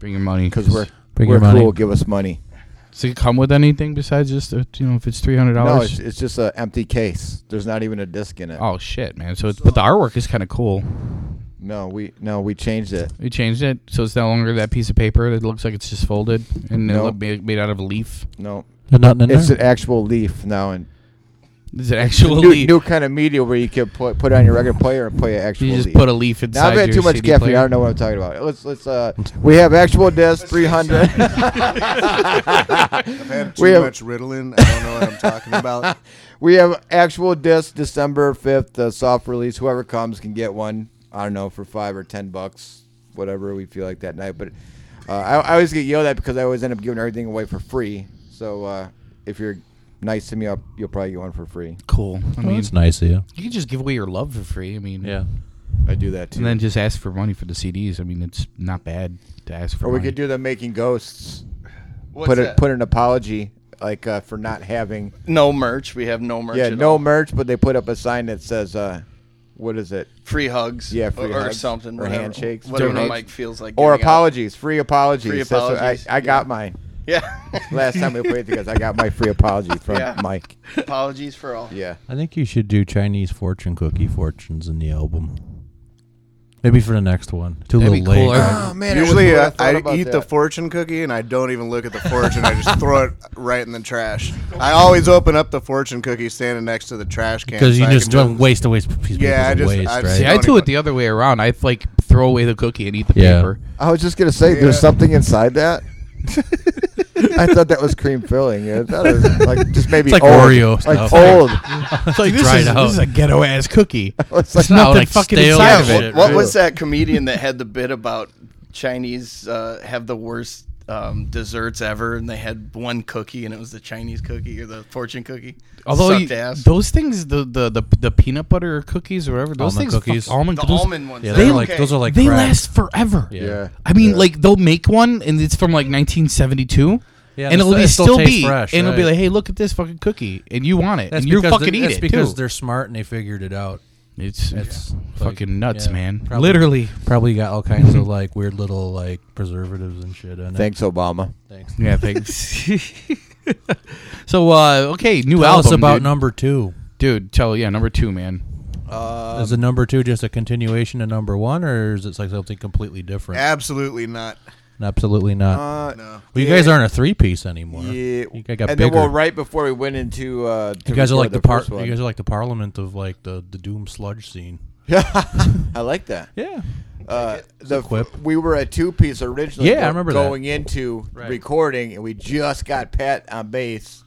Bring your money because we're Bring we're your money. cool. Give us money. Does it come with anything besides just uh, you know if it's three hundred No, dollars? it's, it's just an empty case. There's not even a disc in it. oh shit, man! So it's, but the artwork is kind of cool. No, we no we changed it. We changed it, so it's no longer that piece of paper that looks like it's just folded and it No. look made, made out of a leaf. No, There's nothing in it's there. an actual leaf now, and Is it actual new, leaf? new kind of media where you can put put it on your record player and play an actual. you just leaf. put a leaf inside Now I've had your too much CD caffeine. player? I don't know what I'm talking about. Let's let's uh we have actual disc 300. I've had too We have- much Ritalin. I don't know what I'm talking about. we have actual disc December 5th, the soft release. Whoever comes can get one. I don't know for 5 or 10 bucks, whatever we feel like that night, but uh, I, I always get yelled at because I always end up giving everything away for free. So uh, if you're nice to me, I'll, you'll probably get one for free. Cool. I mean, that's nice of you. you can just give away your love for free. I mean, Yeah. I do that too. and then just ask for money for the CDs. I mean, it's not bad to ask for. or we money. could do the making ghosts. What's put it that? put an apology like uh, for not having no merch. We have no merch. yeah at no all. merch, but they put up a sign that says uh, what is it free hugs. Yeah, free or, or something. Or whatever, handshakes. Whatever Donates. Mike feels like. or giving out. apologies, free apologies. That's what apologies, I, I got yeah. mine. Yeah. Last time we played together, I got my free apology from Yeah. Mike. apologies for all. Yeah. I think you should do Chinese fortune cookie fortunes in the album. Maybe for the next one. Too That'd little be late. cool. Oh man, Usually, I, uh, I, eat that. the fortune cookie and I don't even look at the fortune. I just throw it right in the trash. I always open up the fortune cookie standing next to the trash can Because so you I just can don't waste a waste piece of Yeah, I just- waste, I right? See, I Don't do even- it the other way around. I like throw away the cookie and eat the Yeah. paper. I was just gonna say, Yeah. there's something inside that. I thought that was cream filling. Yeah, I thought it was like just maybe It's like old. Oreo like stuff. old. It's like this dried is, out. this is a ghetto ass cookie. It's like There's nothing like fucking stale inside of it. what, what was that comedian that had the bit about Chinese uh, have the worst um, desserts ever, and they had one cookie, and it was the Chinese cookie or the fortune cookie. Although you- ass. those things, the, the the the peanut butter cookies or whatever, those Almond things, fuck- cookies. almond, the those, almond ones, Yeah, they're they're like okay. those are like they crack. last forever. Yeah. I mean, like they'll make one and it's from like 1972. Yeah, and it it'll still- be still still be, fresh, and it'll be like, hey, look at this fucking cookie, and you want it, That's and you because fucking they- eat that's it because too. they're smart and they figured it out. It's It's it's like- fucking nuts, yeah, man. probably- Literally. Probably got all kinds of like weird little like preservatives and shit in it. Thanks, Obama. Thanks. Yeah, thanks. so, uh, okay, new Tell album. us about dude. number two. dude. Tell yeah, number two, man. Um, is the number two just a continuation of number one, or is it like something completely different? Absolutely not. Absolutely not. Uh, No. well, you guys aren't a three piece anymore. Yeah, you guys got and bigger. then well, right before we went into, uh, to you guys are like the, par- first one. You guys are like the parliament of like the the doom sludge scene. Yeah, I like that. Yeah. Uh, the quip. we were a two piece originally. Yeah, I go- remember that. going into Right. recording, and we just got Pat on bass.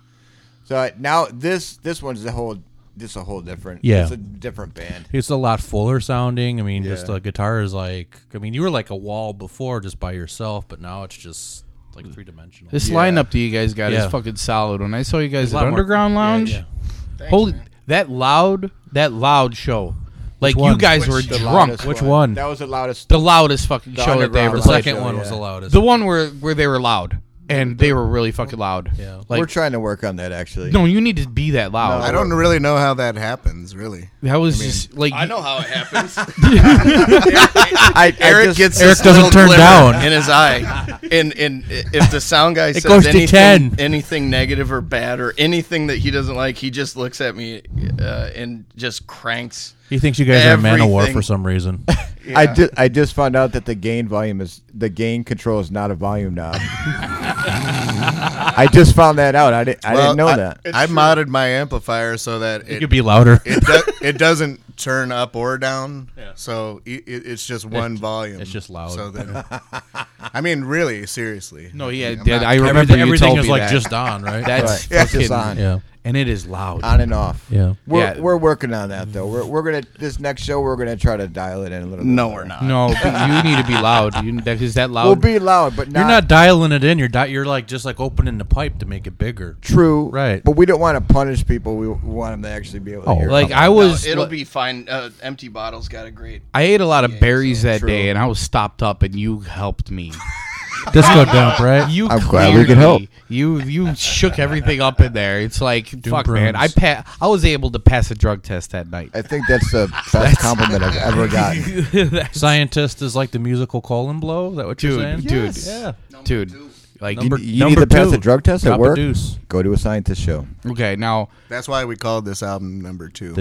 So now this this one's the whole this a whole different. Yeah. it's a different band. It's a lot fuller sounding. I mean, just the uh, guitar is like. I mean, you were like a wall before, just by yourself, but now it's just like three dimensional. This lineup that you guys got Yeah. is fucking solid. When I saw you guys at lot more- Underground yeah, Lounge, yeah. holy that loud, that loud show. Like you guys were Which the drunk. Which one? That was the loudest. The loudest fucking The show that they ever The Lounge played. second show, one was the loudest. The one where where they were loud and they were really fucking loud. Yeah. Like We're trying to work on that actually. no, you need to be that loud. I don't really know how that happens, really. That was just like I know how it happens. I, I Eric just- gets Eric this doesn't little turn glimmer down. in his eye, and and if the sound guy says goes to anything, 10. anything negative or bad or anything that he doesn't like, he just looks at me uh, and just cranks. He thinks you guys are Manowar Everything. for some reason. I just I just found out that the gain volume is the gain control is not a volume knob. I just found that out. I didn't I didn't know I, that. I modded my amplifier so that it it could be louder. it, do, it doesn't turn up or down. Yeah. So it, it, it's just one volume. it's just loud. So then, I mean, really, seriously. no, yeah, I'm Dad, not I remember everything you everything told is me like that. just on, right? That's Right. It's just on. yeah. and it is loud. On and off. Yeah. We're, Yeah. we're working on that though. We're, we're gonna this next show we're gonna try to dial it in a little. bit No, more. we're not. No, you need to be loud. You, that, is that loud? We'll be loud, but not, You're not dialing it in. You're di- you're like just like opening the pipe to make it bigger. true. Right. But we don't want to punish people. We want them to actually be able to Oh, hear. like it. I No, was. it'll be fine. Uh, empty bottles got a great. I ate a lot of berries that True. day, and I was stopped up, and you helped me. Disco dump, right? You I'm glad we could help. You you shook everything up in there. It's like fuck, man. I brooms. pa- I was able to pass a drug test that night. I think that's the best compliment I've ever gotten. Scientist is like the musical colon blow. Is that what you're saying? dude, Yeah. dude. Like Number- You need number to pass two. a drug test at Drop a work. deuce. Go to a scientist show. okay, now That's why we called this album number two.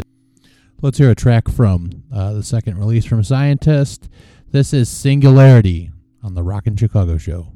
Let's hear a track from uh, the second release from Scientist. This is Singularity on the Rockin' Chicago Show.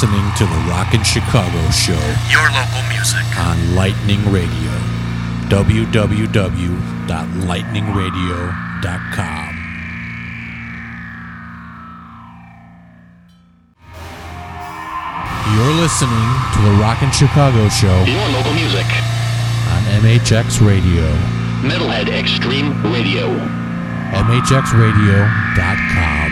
Listening to the Rockin' Chicago Show Your local music. on Lightning Radio. www.lightningradio.com. You're listening to the Rockin' Chicago Show Your local music. on MHX Radio. Metalhead Extreme Radio. MHXRadio.com.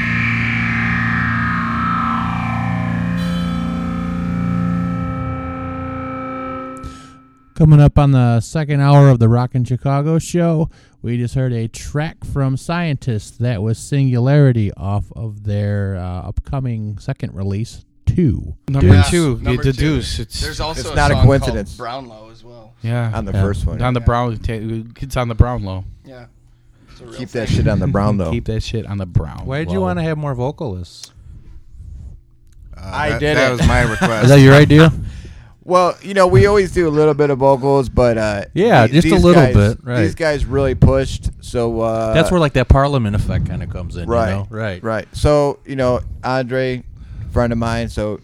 Coming up on the second hour of the Rockin' Chicago show, we just heard a track from Scientists that was Singularity off of their uh, upcoming second release, Two. Number Deuce. two, Number the two. Deuce. It's There's also It's a not a song called coincidence. Brownlow as well. yeah on the Yeah. first one. on the brown. ta- It's on the brown low. Yeah. It's a real Keep that thing. shit on the brown though. Keep that shit on the brown. Why did you want to have more vocalists? Uh, I that, did That it. was my request. Is that your idea? Well, you know, we always do a little bit of vocals, but uh, Yeah, the- just a little guys- bit, right. These guys really pushed, so uh, That's where like that Parliament effect kind of comes in, right, You know? Right. right. So you know, Andre, friend of mine, so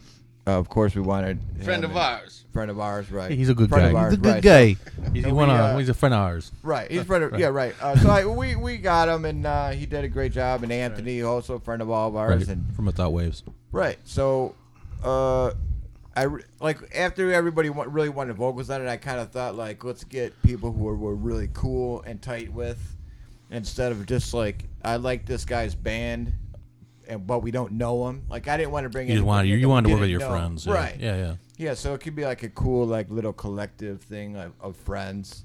uh, of course we wanted Friend of ours. friend of ours, right? He's a good friend guy. Of ours, He's a good right. guy. So- He's, and we, of, uh, he's a friend of ours. Right, he's friend of yeah, right. Uh, so I, we we got him, and uh, he did a great job. And Anthony, also a friend of all of ours, Right. and From Without Waves. Right. So, uh, I like after everybody wa- really wanted vocals on it, I kind of thought like let's get people who are, were really cool and tight with, instead of just like I like this guy's band, and but we don't know him. Like I didn't want to bring. You just wanted you, you wanted to work with your friends, yeah. right? Yeah, yeah. Yeah, so it could be like a cool like little collective thing of, of friends,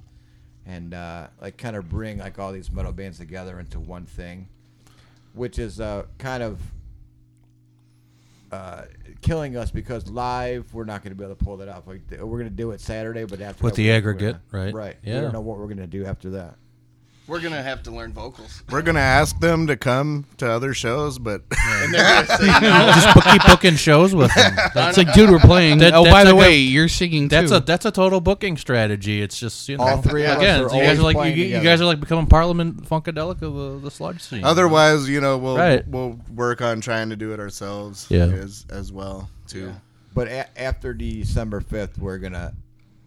and uh, like kind of bring like all these metal bands together into one thing, which is uh, kind of uh, killing us because live we're not going to be able to pull that off. Like we're going to do it Saturday, but after With that, the aggregate, gonna- right? Right. Yeah. We don't know what we're going to do after that. We're gonna have to learn vocals. We're gonna ask them to come to other shows, but And they're gonna say no. Just book, keep booking shows with them. It's like, dude, we're playing. That- oh, that's by the like a- way, you're singing That's too. a that's a total booking strategy. It's just you know All three of us again. are so you always guys are like you, playing you together. guys are like becoming Parliament Funkadelic of the, the sludge scene. otherwise, you know, we'll Right. we'll work on trying to do it ourselves. Yeah. as as well too. But a- after December fifth, we're gonna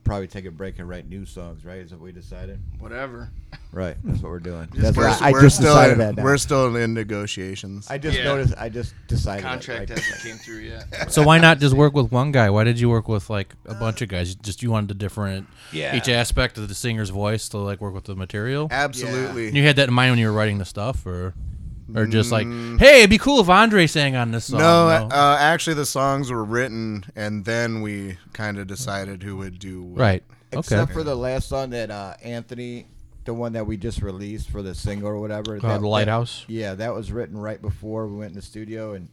probably take a break and write new songs. Right? Is that what we decided? Whatever. Right. That's what we're doing. That's We're, what I, I we're just still decided in, that. Now. we're still in negotiations. I just Yeah. noticed. I just decided. Contract that, like, hasn't came through yet. So why not just work with one guy? Why did you work with like a bunch of guys? Just you wanted a different Yeah. each aspect of the singer's voice to like work with the material. Absolutely. And you had that in mind when you were writing the stuff, or or just like, hey, it'd be cool if Andre sang on this song. No, uh, actually, the songs were written, and then we kind of decided who would do what. right. Okay. Except for the last song that uh, Anthony, the one that we just released for the single or whatever. Uh, that, the Lighthouse? that- yeah, that was written right before we went in the studio, and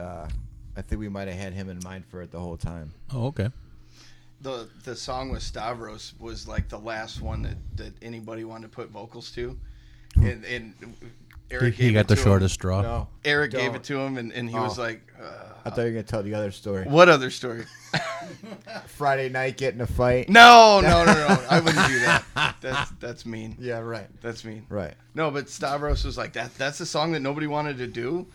uh, I think we might have had him in mind for it the whole time. Oh, okay. The the song with Stavros was like the last one that, that anybody wanted to put vocals to, and and He, Eric he gave got it the to shortest Him. straw. No, Eric gave Don't. it to him, and, and he Oh. was like, uh, I thought you were gonna tell the other story. "What other story?" Friday night, getting a fight. No, no, no, no. I wouldn't do that. That's that's mean. Yeah, right, That's mean. right. No, but Stavros was like that. That's the song that nobody wanted to do,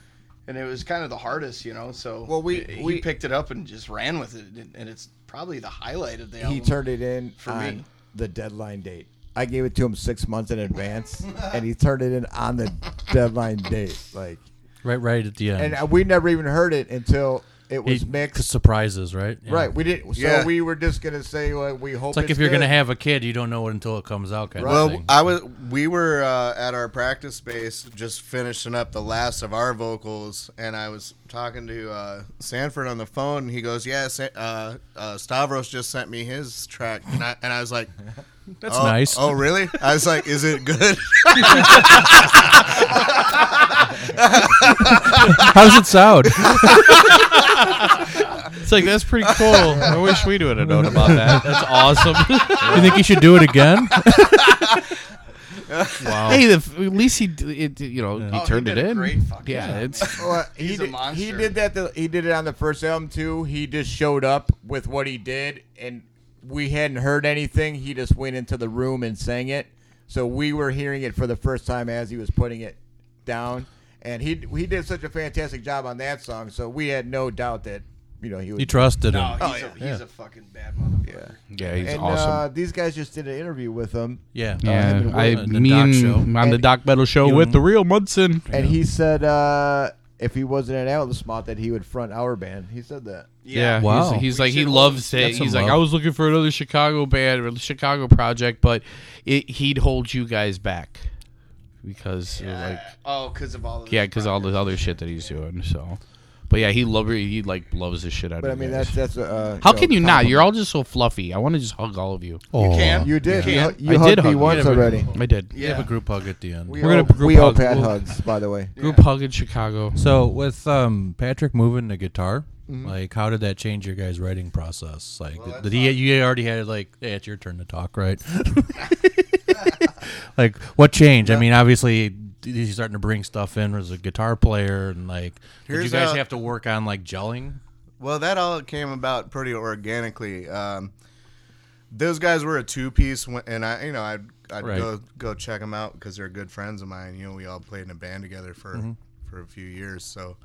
and it was kind of the hardest, you know. So Well, we- he we- picked it up and just ran with it, and- and it's probably the highlight of the album. He turned it in For on me. the deadline date. I gave it to him six months in advance, and he turned it in on the deadline date. Like, Right, right at the end. and uh, we never even heard it until it was He- mixed. surprises, right? Yeah. Right, we didn't. So Yeah. we were just gonna say like we hope. It's like if you're good. gonna have a kid, you don't know it until it comes out, kind of Well, thing. I was. We were uh, at our practice space, just finishing up the last of our vocals, and I was talking to uh, Sanford on the phone. And he goes, "Yeah, uh, uh, Stavros just sent me his track," and I, and I was like, That's "Oh, nice. Oh, really?" I was like, "Is it good?" How does it sound? It's like that's pretty cool. I wish we would have known about that. That's awesome. you think you should do it again? wow. Hey, the, at least he, it, you know, Oh, he turned he it did a in. great fucking yeah, job, it's Well, he He's a did, he monster. did that. The, he did it on the first album too. He just showed up with what he did, and we hadn't heard anything. He just went into the room and sang it. So we were hearing it for the first time as he was putting it down, and he he did such a fantastic job on that song. So we had no doubt that you know he would You trusted him. No, Oh, he's, yeah. a, he's Yeah. a fucking bad motherfucker. Yeah, he's and, awesome. Uh, these guys just did an interview with him. Yeah. uh, yeah, him I, Will. me and on the Doc Metal show you with and- the real Munson. and he said uh, if he wasn't an Atlas Moth that he would front our band. He said that. Yeah, Wow. he's, he's like he loves hold- it. That's some He's like love. I was looking for another Chicago band or Chicago project, but it, he'd hold you guys back because like Oh, because of all the yeah, because all the other shit that he's doing. So, but yeah, he love he like loves the shit out But I of mean you guys. that's that's uh, How can you not? You're all just so fluffy. I want to just hug all of you. Oh. can. You did. You You, can. hu- you I hugged did me hug you. once Yeah, but- already. I did. You have a group hug at the end. We We're gonna group we owe hug. Pat We'll- hugs, by the way. Group hug in Chicago. So with um, Patrick moving to guitar, Mm-hmm. like how did that change your guys' writing process? Like, did, did he? You already had like, hey, it's your turn to talk, right? like, what changed? I mean, obviously, he's starting to bring stuff in as a guitar player, and like, did you guys how- have to work on like gelling? Well, that all came about pretty organically. Um, those guys were a two piece, and I, you know, I'd, I'd Right. go go check them out because they're good friends of mine. You know, we all played in a band together for Mm-hmm. for a few years. So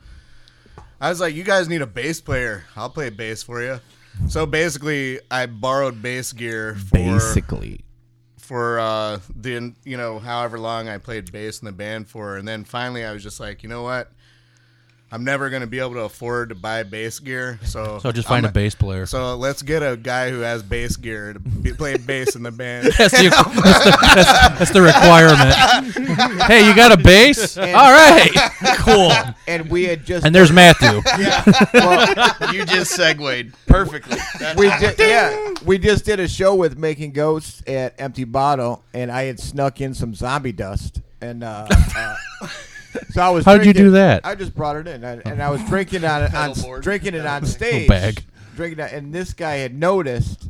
I was like, "You guys need a bass player. I'll play bass for you." So basically, I borrowed bass gear for Basically, for uh, the you know however long I played bass in the band for, and then finally I was just like, you know what, I'm never gonna be able to afford to buy bass gear, so So just find I'm a bass player. So let's get a guy who has bass gear to be, play bass in the band. That's the, that's the, that's, that's the requirement. hey, you got a bass? All right, cool. And we had just And there's Matthew. well, you just segued perfectly. That- we just yeah we just did a show with Making Ghosts at Empty Bottle, and I had snuck in some zombie dust, and uh, uh, so I was. How'd you do that? I just brought it in, and, and I was drinking on it on Pedalboard. drinking it on stage. bag. Drinking it, and this guy had noticed.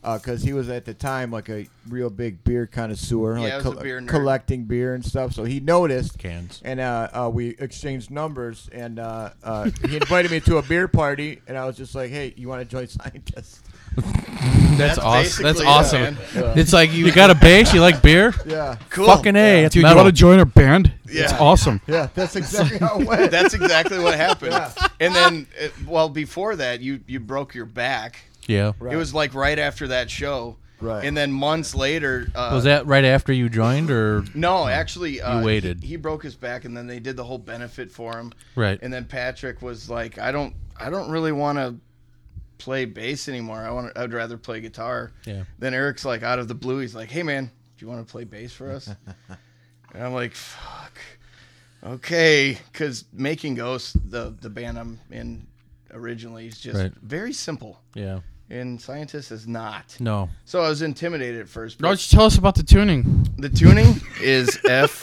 Because he was at the time like a real big beer connoisseur, Yeah, like I was a beer nerd. collecting beer and stuff. So he noticed Cans. and uh, uh, we exchanged numbers. And uh, uh, he invited me to a beer party, and I was just like, "Hey, you want to join scientists?" That's, That's awesome. That's basically it, awesome. man. It's like you, You got a bass? You like beer? Yeah, cool. Fucking a, it's Dude, you metal. want to join our band? It's Yeah. awesome. yeah, that's exactly how it went. That's exactly what happened. And then, uh, well, before that, you you broke your back. yeah. It was like right after that show. Right. And then months later, uh, Was that right after you joined, or No, actually, uh, waited. He, he broke his back, and then they did the whole benefit for him. Right. And then Patrick was like, "I don't, I don't really want to play bass anymore. I want, I'd rather play guitar." Yeah. Then Eric's like, out of the blue, he's like, "Hey, man, do you want to play bass for us?" and I'm like, "Fuck, okay," because Making Ghost, the the band I'm in originally, is just Right. very simple, yeah? and Scientist is not. No. So I was intimidated at first. Why don't you tell us about the tuning? the tuning is F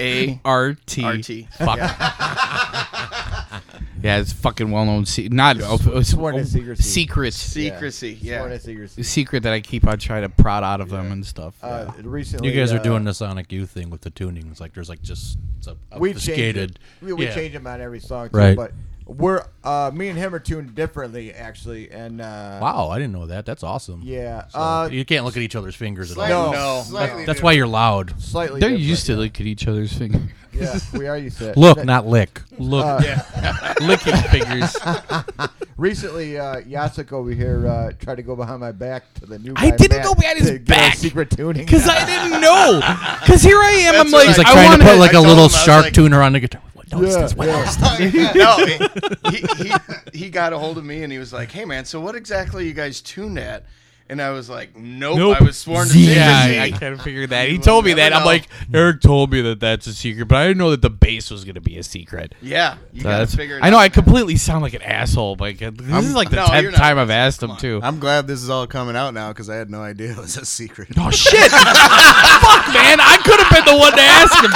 A R T. R T. Fuck. Yeah, it's fucking well known. Se- not uh, Sworn to secrecy. secret. Secrecy, yeah. Sworn to secrecy. secret that I keep on trying to prod out of them and stuff. Uh, recently, You guys are uh, doing the Sonic Youth thing with the tuning. It's like there's like just it's a We change obfuscated. We, we yeah. change them on every song, too, Right. But we're uh, me and him are tuned differently, actually, and uh, Wow, I didn't know that. That's awesome. yeah, So uh, you can't look at each other's fingers at all. no, No. Slightly That's why you're loud. slightly. They're different, used to yeah. look at each other's fingers. Yeah, we are used to. Look, That- not lick. Look. Uh, Licking fingers. Recently, uh, Yasuk over here uh, tried to go behind my back to the new. I guy, didn't Matt, go behind his to get our back. secret tuning. Because I didn't know. Because here I am. I'm That's like, what He's like I trying to wanted- put like I a told little him, I was shark like- tuner on the guitar. What noise Yeah, this? What yeah. noise? no, he, he, he, he got a hold of me and he was like, "Hey man, so what exactly are you guys tuned at?" And I was like, "Nope, Nope. I was sworn to Yeah, secrecy." I, I kind of figured that. He told me that. never I'm like, Eric told me that that's a secret, but I didn't know that the base was going to be a secret. yeah, you So gotta figure it I know out. I completely sound like an asshole. Like uh, this is like the No, tenth not. time I've asked him too. I'm glad this is all coming out now because I had no idea it was a secret. Oh shit! Fuck, man! I could have been the one to ask him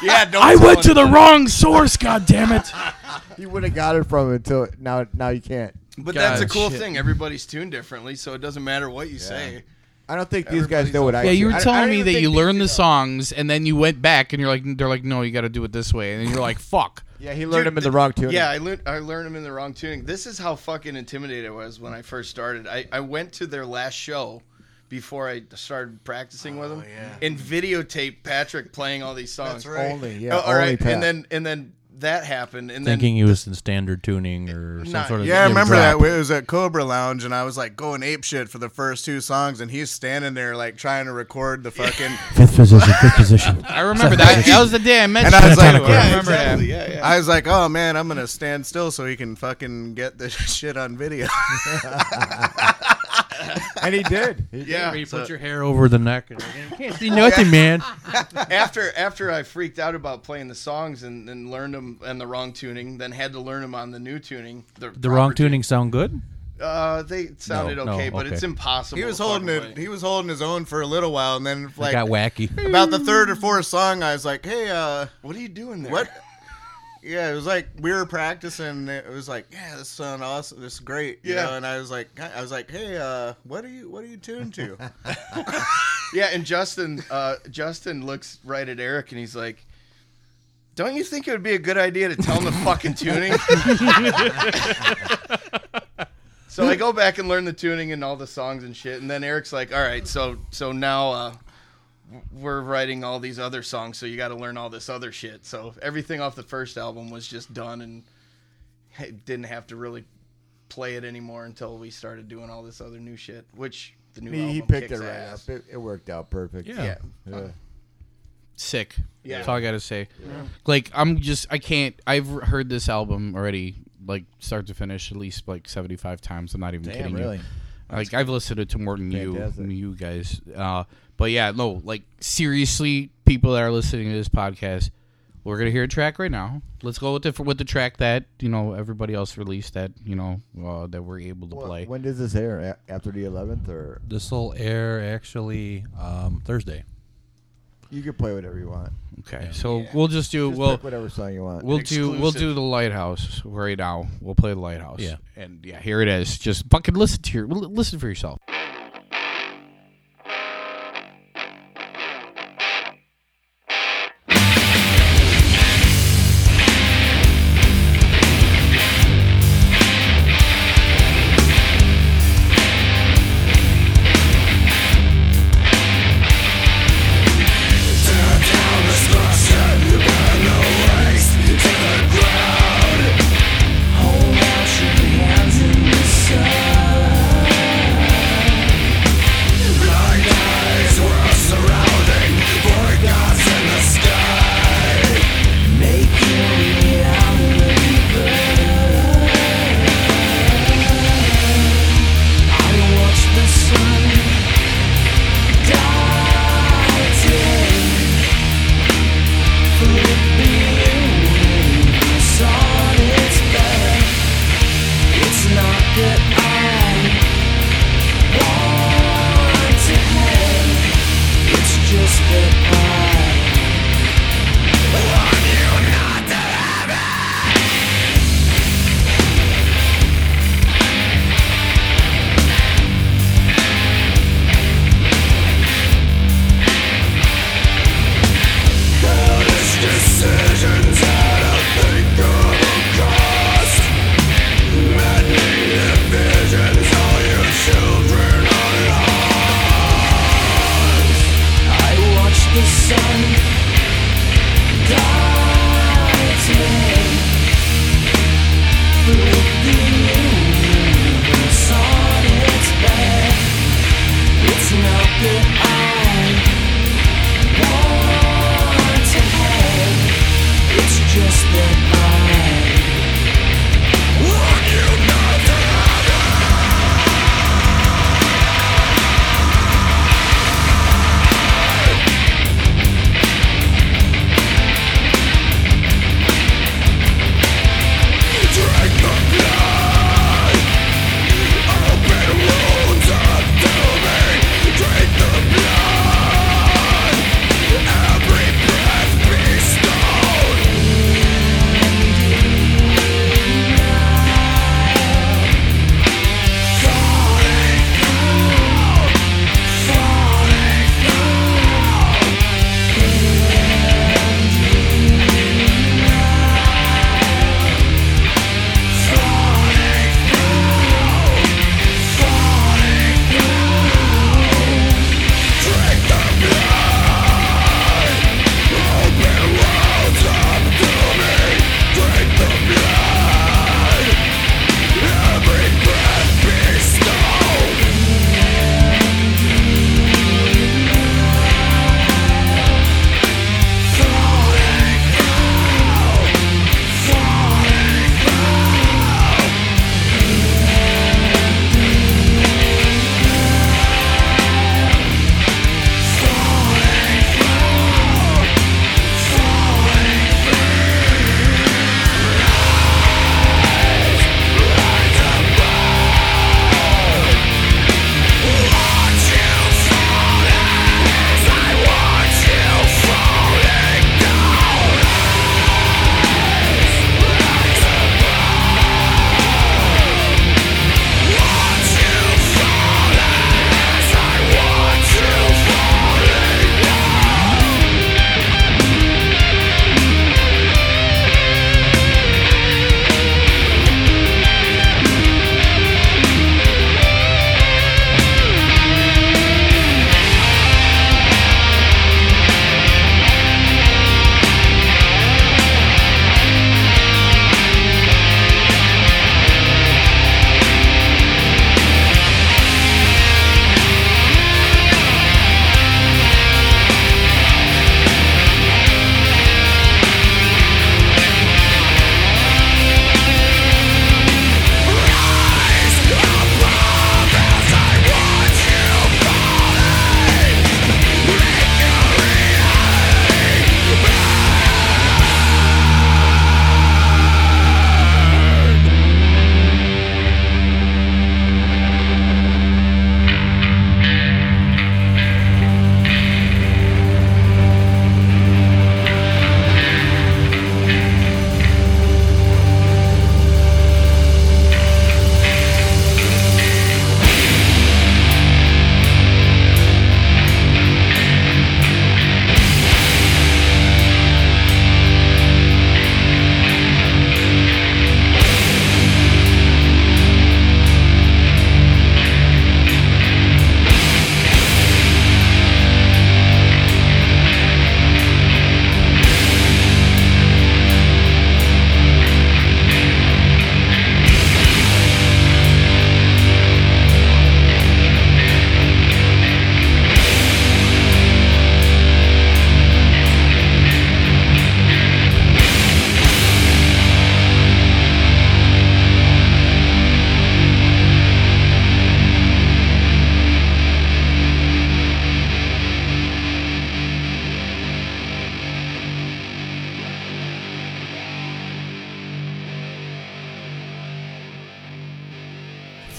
too. yeah, don't I went to the wrong source. God damn it! you would have got it from him until now. Now you can't. But that's a cool shit. thing. Everybody's tuned differently, so it doesn't matter what you say. I don't think these guys know what I. Yeah, you do. were I- I telling don't me that you learned the dudes- songs and then you went back and you're like, they're like, no, you got to do it this way, and then you're like, fuck. Yeah, he learned Dude, them in the wrong tuning. Yeah, I learned I learned them in the wrong tuning. This is how fucking intimidated I was when I first started. I, I went to their last show before I started practicing with oh, them yeah. and videotaped Patrick playing all these songs. That's right. Oh, only. Yeah, Oh, all right, only Pat. and then and then that happened, and then Thinking he was in standard tuning or some Not- sort of Yeah, I remember drop. that. It was at Cobra Lounge, and I was like going ape shit for the first two songs, and he's standing there like trying to record the fucking Fifth position, fifth position. I remember that. That was the day I met And you. I was like, too. I remember exactly, that. yeah, yeah. I was like, oh man, I'm gonna stand still so he can fucking get this shit on video. and he did. He yeah, Where you so- put your hair over the neck and you can't see nothing, man. after after I freaked out about playing the songs and, and learned them and the wrong tuning, then had to learn them on the new tuning. The, The wrong tuning sound good? Uh, they sounded No, no, okay, but okay. it's impossible. he was holding it. play. He was holding his own for a little while, and then It like got wacky. about the third or fourth song, I was like, hey, uh, What are you doing there? what? Yeah, it was like we were practicing. It was like, yeah, this sound awesome. This is great. You Yeah. know? and I was like, I was like, hey, uh, what are you, what are you tuned to? Yeah, and Justin, uh, Justin looks right at Eric and he's like, "Don't you think it would be a good idea to tell him the fucking tuning?" so I go back and learn the tuning and all the songs and shit, and then Eric's like, "All right, so so now uh, we're writing all these other songs, so you got to learn all this other shit." So everything off the first album was just done, and I didn't have to really play it anymore until we started doing all this other new shit, which the new He, album he picked it right ass. up. It, it worked out perfect. Yeah. Yeah. Sick. Yeah. That's all I gotta say. Like I'm just I can't. I've heard this album already, like start to finish, at least like 75 times. I'm not even Damn, kidding really? you. Like I've listened to it to more than you, Fantastic. than you guys. Uh, but yeah, no. Like seriously, people that are listening to this podcast, we're gonna hear a track right now. Let's go with the with the track that you know everybody else released that you know uh, that we're able to Well, play. When does this air? A- After the 11th, or This will air actually um, Thursday. you can play whatever you want. Okay, so we'll just do Just well. pick whatever song you want. We'll do we'll do the lighthouse right now. We'll play the lighthouse. Yeah. and yeah, here it is. Just fucking listen to your listen for yourself.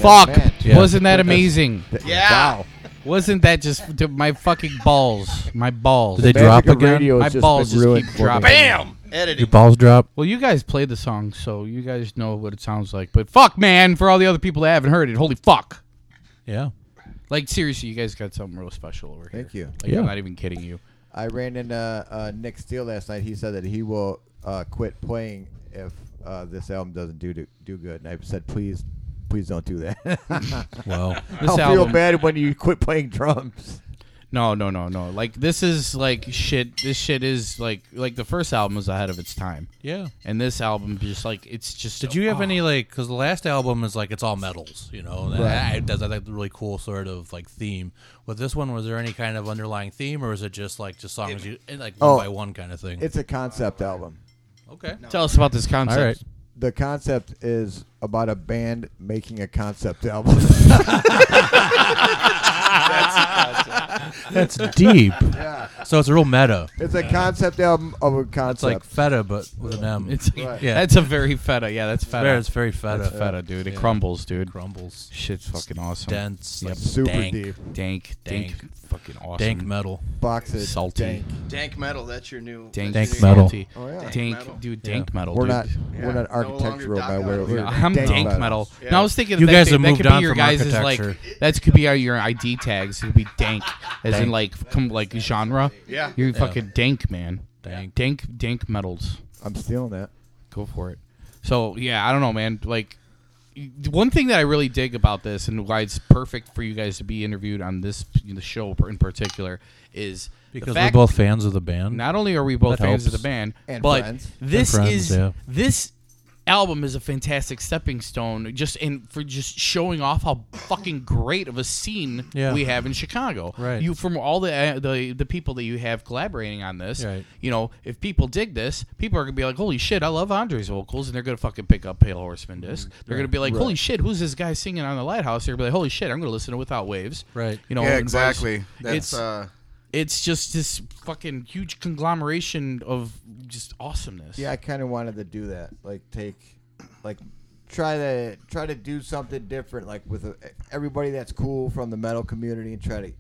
Fuck! Yeah. Wasn't that amazing? Yeah. Wow. Wasn't that just d- my fucking balls? My balls. Did they Magic drop of again? radio has My just balls been just ruined keep for me. dropping. Bam. Your Editing. balls drop. Well, you guys played the song, so you guys know what it sounds like. But fuck, man, for all the other people that haven't heard it, holy fuck! Yeah. Like seriously, you guys got something real special over here. Thank you. Like, Yeah. I'm not even kidding you. I ran into uh, Nick Steele last night. He said that he will uh, quit playing if uh, this album doesn't do do, do good. And I said, please, please don't do that. Well, This I'll feel album- bad when you quit playing drums. No, no, no, no. Like this is like shit. This shit is like like the first album was ahead of its time, yeah. and this album just like it's just. Did you have oh. any like? Because the last album is like it's all metals, you know. and Right. It does that like really cool sort of like theme. With this one, was there any kind of underlying theme, or was it just like just songs you and, like oh, one Oh, by one kind of thing? It's a concept album. okay. Tell us about this concept. All right. The concept is about a band making a concept album. That's deep. Yeah. So it's a real meta. it's a concept album of a concept. It's like feta, but with an M. It's Right. yeah. that's a very feta. Yeah, that's feta. Fair, it's very feta. That's feta, dude. It Yeah. crumbles, dude. crumbles. Shit's fucking awesome. Dense. Yep. Like super dank, deep. Dank, dank, Dank. Fucking awesome. Dank metal. Box it. Salty. dank. Dank metal. That's your new. Dank, Dank your new- metal. salty. Oh, yeah. Dank Dank, metal. dude. Yeah. Dank metal. We're dude. not Yeah. we're not architectural Doc by way. We're No, I'm dank, metal. metal. Yeah. No, I was thinking You that guys could, have that moved could be on your from guys' like that could be our, your ID tags. It would be dank, as in like come like genre. Yeah. You're fucking dank, man. Dank. dank, dank metals. I'm stealing that. Go for it. So yeah, I don't know, man. Like one thing that I really dig about this and why it's perfect for you guys to be interviewed on this the show in particular is Because we're both fans of the band. Not only are we both That fans of helps. the band, And but friends. this And friends, is yeah. this album is a fantastic stepping stone just in for just showing off how fucking great of a scene Yeah. we have in Chicago. Right. You from all the uh, the the people that you have collaborating on this. Right. You know, if people dig this, people are gonna be like, "Holy shit, I love Andre's vocals," and they're gonna fucking pick up Pale Horseman disc. They're gonna be like, "Holy shit, who's this guy singing on the Lighthouse?" They're gonna be like, "Holy shit, I'm gonna listen to Without Waves." Right. You know. yeah, and vice- exactly. That's it's uh, it's just this fucking huge conglomeration of just awesomeness. Yeah, I kind of wanted to do that. Like take, like try to try to do something different. Like with uh everybody that's cool from the metal community and try to.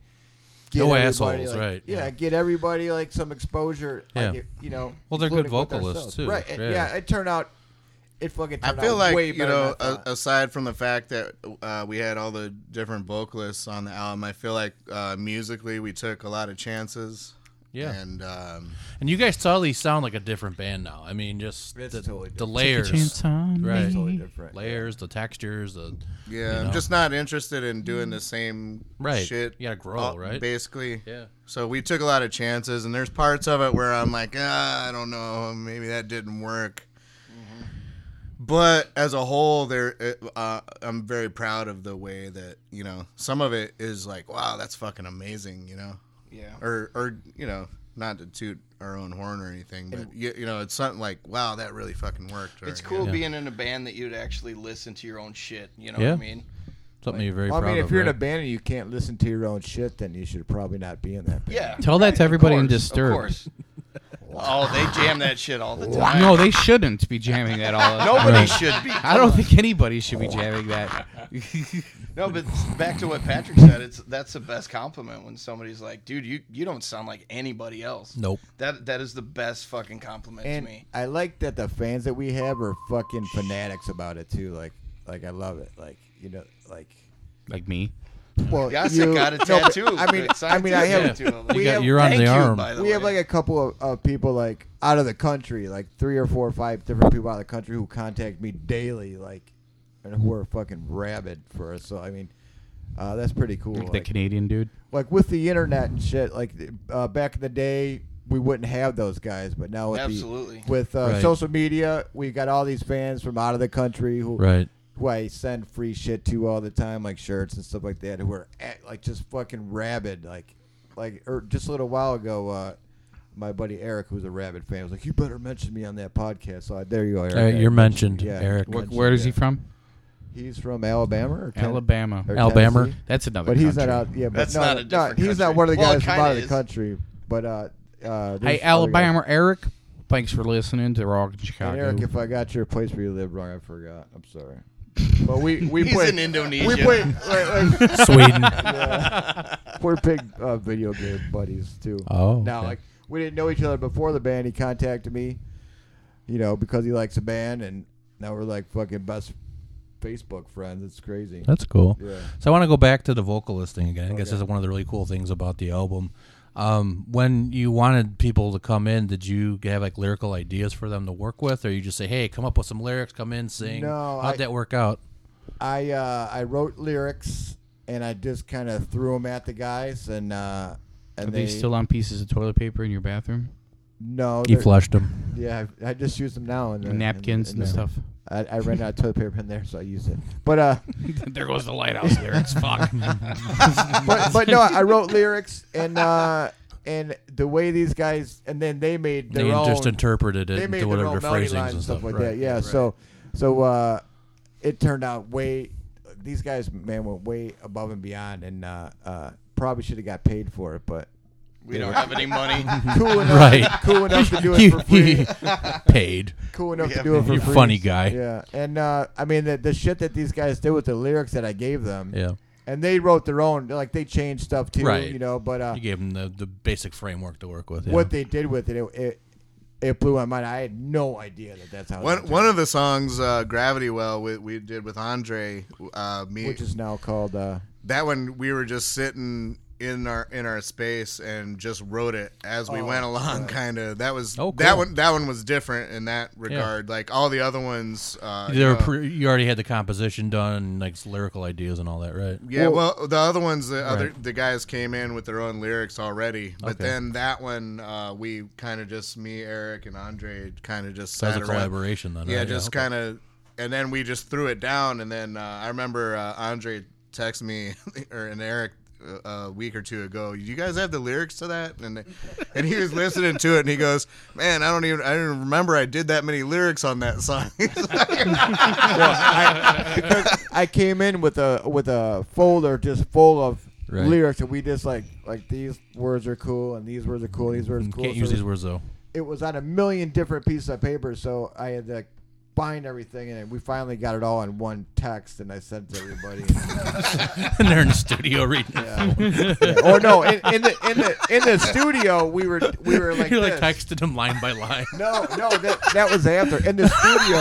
Get No everybody, assholes, like- right, Yeah, yeah. get everybody like some exposure. Yeah. You know. Well, they're good vocalists, too. Right? Yeah. Yeah. it turned out. It fucking. I feel out like way you know, than I a, thought. aside from the fact that uh, we had all the different vocalists on the album, I feel like uh, musically we took a lot of chances. Yeah. and um, And you guys totally sound like a different band now. I mean, just It's the, totally the layers, Take a on right? me. Totally different. Layers, the textures, the yeah, You I'm just not interested in doing the same Right. shit. You gotta grow, uh, right? Basically, yeah. So we took a lot of chances, and there's parts of it where I'm like, ah, I don't know, maybe that didn't work. But as a whole, there, uh, I'm very proud of the way that you know some of it is like, wow, that's fucking amazing, you know. Yeah. Or, or you know, not to toot our own horn or anything, but you, you know, it's something like, wow, that really fucking worked. Or, It's cool Yeah. being in a band that you'd actually listen to your own shit. You know Yeah. what I mean? something you're very Well, I mean, if of. you're in a band and you can't listen to your own shit, then you should probably not be in that band. Yeah. Tell that right, to of everybody in course, Disturbed. Of course. Oh, they jam that shit all the time. No, they shouldn't be jamming that all. the Nobody should be. I don't think anybody should be jamming that. No, but back to what Patrick said, it's that's the best compliment when somebody's like, "Dude, you you don't sound like anybody else." Nope. That that is the best fucking compliment And to me. I like that the fans that we have are fucking fanatics about it too. Like, like I love it. Like, you know, like. like me. Well, Yasek you, got a no, but, tattoo. I mean, I mean, I have. tattoo. You We got- have, you're on the you, arm. by the we have like a couple of, of people like out of the country, like three or four or five different people out of the country who contact me daily, like, and who are fucking rabid for us. So I mean, uh, that's pretty cool. Like the Canadian dude. like with the internet and shit, like uh, back in the day, we wouldn't have those guys, but now with Absolutely. the with uh, Right. social media, we got all these fans from out of the country who Right. Who I send free shit to all the time, like shirts and stuff like that, who are at, like just fucking rabid, like like or just a little while ago. uh my buddy Eric, who's a rabid fan, was like, "You better mention me on that podcast." So I, there you go, Eric. Uh, you're mentioned, you. Yeah, Eric. Where, mentioned, where is he yeah. from? He's from Alabama or Ten- Alabama. or Alabama? Tennessee. That's another. But he's country. not out. Yeah, but That's no, not a no, different he's not country. one of the Well, it guys from kinda out of the is. country. But uh, uh, there's other Hey, guys. Alabama, Eric. Thanks for listening to Rock in And Chicago. Eric, if I got your place where you live wrong, I forgot. I'm sorry. But we we He's play in Indonesia. We play like, like- Sweden. Yeah. We're big uh, video game buddies too. Oh, now okay. like we didn't know each other before the band. He contacted me, you know, because he likes the band, and now we're like fucking best Facebook friends. It's crazy. That's cool. Yeah. So I want to go back to the vocalist thing again. I guess Okay. this is one of the really cool things about the album. Um, when you wanted people to come in, did you have like lyrical ideas for them to work with, or you just say, "Hey, come up with some lyrics, come in, sing"? No, how'd I- that work out? I uh, I wrote lyrics and I just kind of threw them at the guys and uh, and Are they they still on pieces of toilet paper in your bathroom? no You flushed them. Yeah, I, I just use them now and Napkins and stuff. I, I ran out of toilet paper in there, so I used it. But uh, There goes the lighthouse lyrics. Fuck. but but no, I wrote lyrics and uh, and the way these guys and then they made their They own. just interpreted it they into made whatever their own their melody phrasings lines and and stuff stuff. like Right. that. Yeah, Right. so so uh, it turned out way. These guys, man, went way above and beyond, and uh, uh, probably should have got paid for it, but We don't have any money. cool enough, Right. cool enough to do it for free. paid. Cool enough We to do it for You free. funny guy. Yeah, and uh, I mean the the shit that these guys did with the lyrics that I gave them. Yeah. And they wrote their own, like they changed stuff too, Right. you know. But uh, You gave them the, the basic framework to work with. Yeah. what they did with it, it, it, it blew my mind. I had no idea that that's how. One would one of the songs, uh, "Gravity Well," we, we did with Andre. Uh, me, which is now called. Uh, that one we were just sitting in our in our space and just wrote it as we Oh, went along. right. Kind of that was Oh, that one. That one was different in that regard. Like all the other ones, uh, you know- pre- you already had the composition done, and, like lyrical ideas and all that, right? Yeah, well, the other ones, the other Right. the guys came in with their own lyrics already, but Okay. then that one, uh, we kind of just me, Eric, and Andre kind of just That was a around. collaboration then, Yeah, right? Yeah, just okay. kind of, and then we just threw it down, and then uh, I remember uh, Andre texted me or and Eric. Uh, A week or two ago, you guys have the lyrics to that, and and he was listening to it, and he goes, "Man, I don't even I don't remember I did that many lyrics on that song." I, because I came in with a with a folder just full of Right. lyrics, and we just like like these words are cool, and these words are cool, these words are cool. Can't So use these words though. It was on a million different pieces of paper, so I had to bind everything, and we finally got it all in one text, and I sent it to everybody. and they're in the studio reading. Yeah. Yeah. Or no, in, in the in the in the studio, we were we were like You're like this. texting them line by line. No, no, that that was after. In the studio,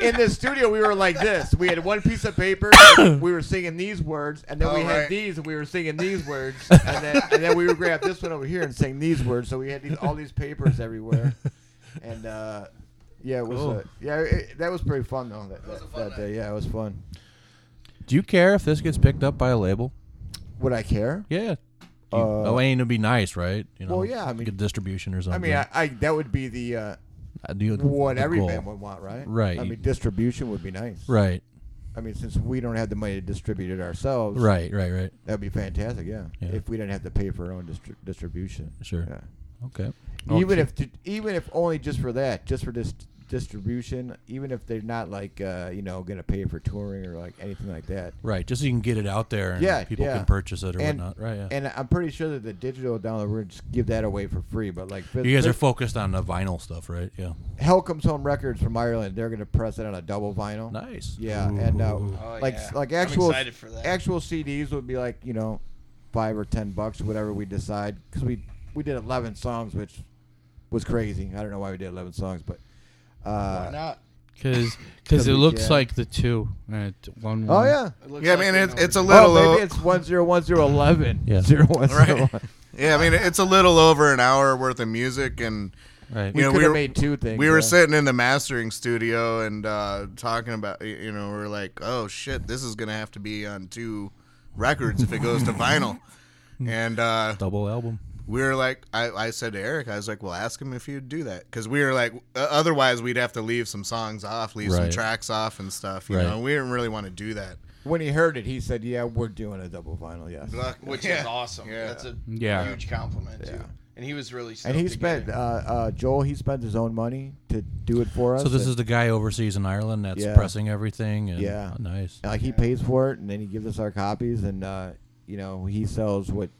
in the studio, we were like this. We had one piece of paper. we were singing these words, and then we Oh, had right. these, and we were singing these words, and then and then we would grab this one over here and sing these words. So we had these all these papers everywhere, and uh, yeah, it was Cool. uh, yeah, it, that was pretty fun though. That, that, that day, yeah, it was fun. Do you care if this gets picked up by a label? Would I care? Yeah. You, Uh, oh, ain't it'd be nice, right? You know, well, yeah, I mean- get distribution or I something. mean, I, I that would be the uh, I do- what the every goal. band would want, right? Right. I mean, distribution would be nice. Right. I mean, since we don't have the money to distribute it ourselves, Right, right, right. That'd be fantastic. Yeah. Yeah. If we didn't have to pay for our own distri- distribution. Sure. Yeah. Okay. Even if even if only just for that, just for this distribution, even if they're not like uh, you know gonna pay for touring or like anything like that. Right, just so you can get it out there and yeah, people yeah. can purchase it or and, whatnot. Right, yeah. And I'm pretty sure that the digital download we're just give that away for free. But like, you guys are focused on the vinyl stuff, right? Yeah. Hell Comes Home Records from Ireland. They're gonna press it on a double vinyl. Nice. Yeah, and uh, Oh, like yeah. like actual for that. actual CDs would be like you know five or ten bucks, whatever we decide, because we we did eleven songs, which was crazy. I don't know why we did eleven songs, but uh, Why not? Because Cause it looks yeah. like the two. Uh, t- one, Oh one. yeah. Yeah, I mean it's it's a Oh, little. o- maybe it's one zero one zero eleven. Yeah. Zero one zero Right. one. Yeah, I mean it's a little over an hour worth of music, and Right. We know, could have were- made two things. We were sitting in the mastering studio and uh, talking about, you know, we are like, oh shit, this is gonna have to be on two records if it goes to vinyl, and uh, Double album. We were like, I, I said to Eric, I was like, well, ask him if he'd do that because we were like, otherwise we'd have to leave some songs off, leave some Right. tracks off and stuff, you Right. know. We didn't really want to do that. When he heard it, he said, "Yeah, we're doing a double vinyl." Yes. Which Yeah. is awesome. Yeah. That's a Yeah. huge compliment too. Yeah. And he was really. And he to get spent it. uh, uh, Joel. He spent his own money to do it for us. So this and- is the guy overseas in Ireland that's Yeah. pressing everything. And, Yeah. oh, nice. like he pays for it, and then he gives us our copies, and uh, you know he sells what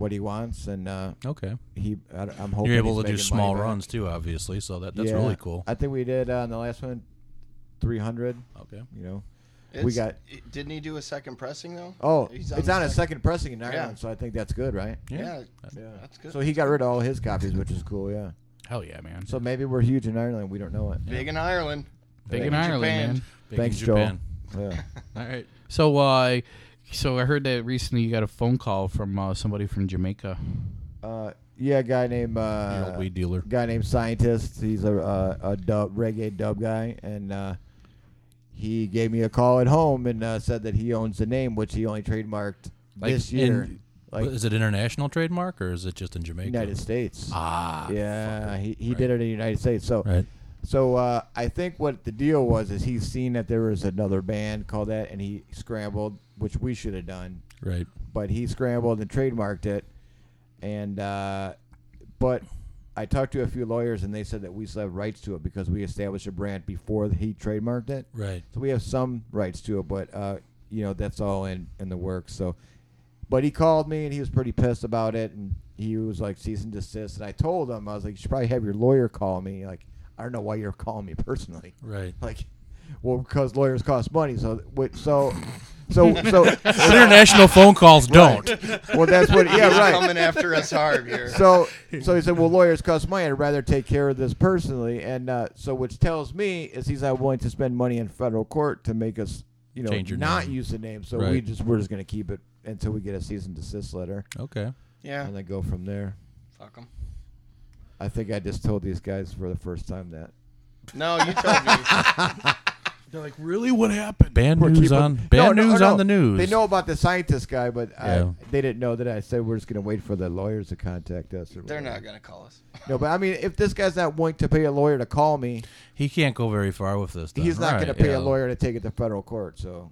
what he wants, and uh, Okay. he I, am hoping You're able he's to do small money back. runs too, obviously. So that that's Yeah. really cool. I think we did uh, on the last one three hundred. Okay. You know, we got. Didn't he do a second pressing though? Oh, He's it's the on a second pressing in Ireland, Yeah. so I think that's good, right? Yeah, yeah, that's good. So he got rid of all his copies, which is cool. Yeah. Hell yeah, man. So maybe we're huge in Ireland. We don't know it. Big in Ireland. Big in in Ireland, Japan. man. Big Thanks, in Joel. Yeah. All right. So, uh, so I heard that recently you got a phone call from uh, somebody from Jamaica. Uh, yeah, a guy named uh, old weed dealer. Guy named Scientist. He's a a, a dub reggae dub guy, and uh, he gave me a call at home and uh, said that he owns the name, which he only trademarked Like this year. in- like is it international trademark or is it just in Jamaica? United States. Ah, yeah, he, he Right. did it in the United States. So, Right. So uh, I think what the deal was is he's seen that there was another band called that, and he scrambled, which we should have done. Right. But he scrambled and trademarked it, and uh, but I talked to a few lawyers, and they said that we still have rights to it because we established a brand before he trademarked it. Right. So we have some rights to it, but uh, you know that's all in in the works. So, but he called me and he was pretty pissed about it, and he was like cease and desist. And I told him I was like, you should probably have your lawyer call me. Like, I don't know why you're calling me personally. Right. Like, well, because lawyers cost money. So, wait, so, so, so, International phone calls don't. Well, that's what. Yeah, He's right. coming after us hard here. So, so he said, "Well, lawyers cost money. I'd rather take care of this personally." And uh, so, which tells me is he's not willing to spend money in federal court to make us, you know, Change not name. use the name. So we just we're just gonna keep it until we get a cease and desist letter. Okay. Yeah. and then go from there. Fuck 'em. I think I just told these guys for the first time that. No, you told me. They're like, really? What happened? Band We're news keeping- on No, band no, news no. on the news. They know about the scientist guy, but I, they didn't know that I said we're just gonna wait for the lawyers to contact us. Or They're whatever. not gonna call us. No, but I mean, if this guy's not willing to pay a lawyer to call me, He can't go very far with this. Then. he's not Right, going to pay yeah. a lawyer to take it to federal court. So,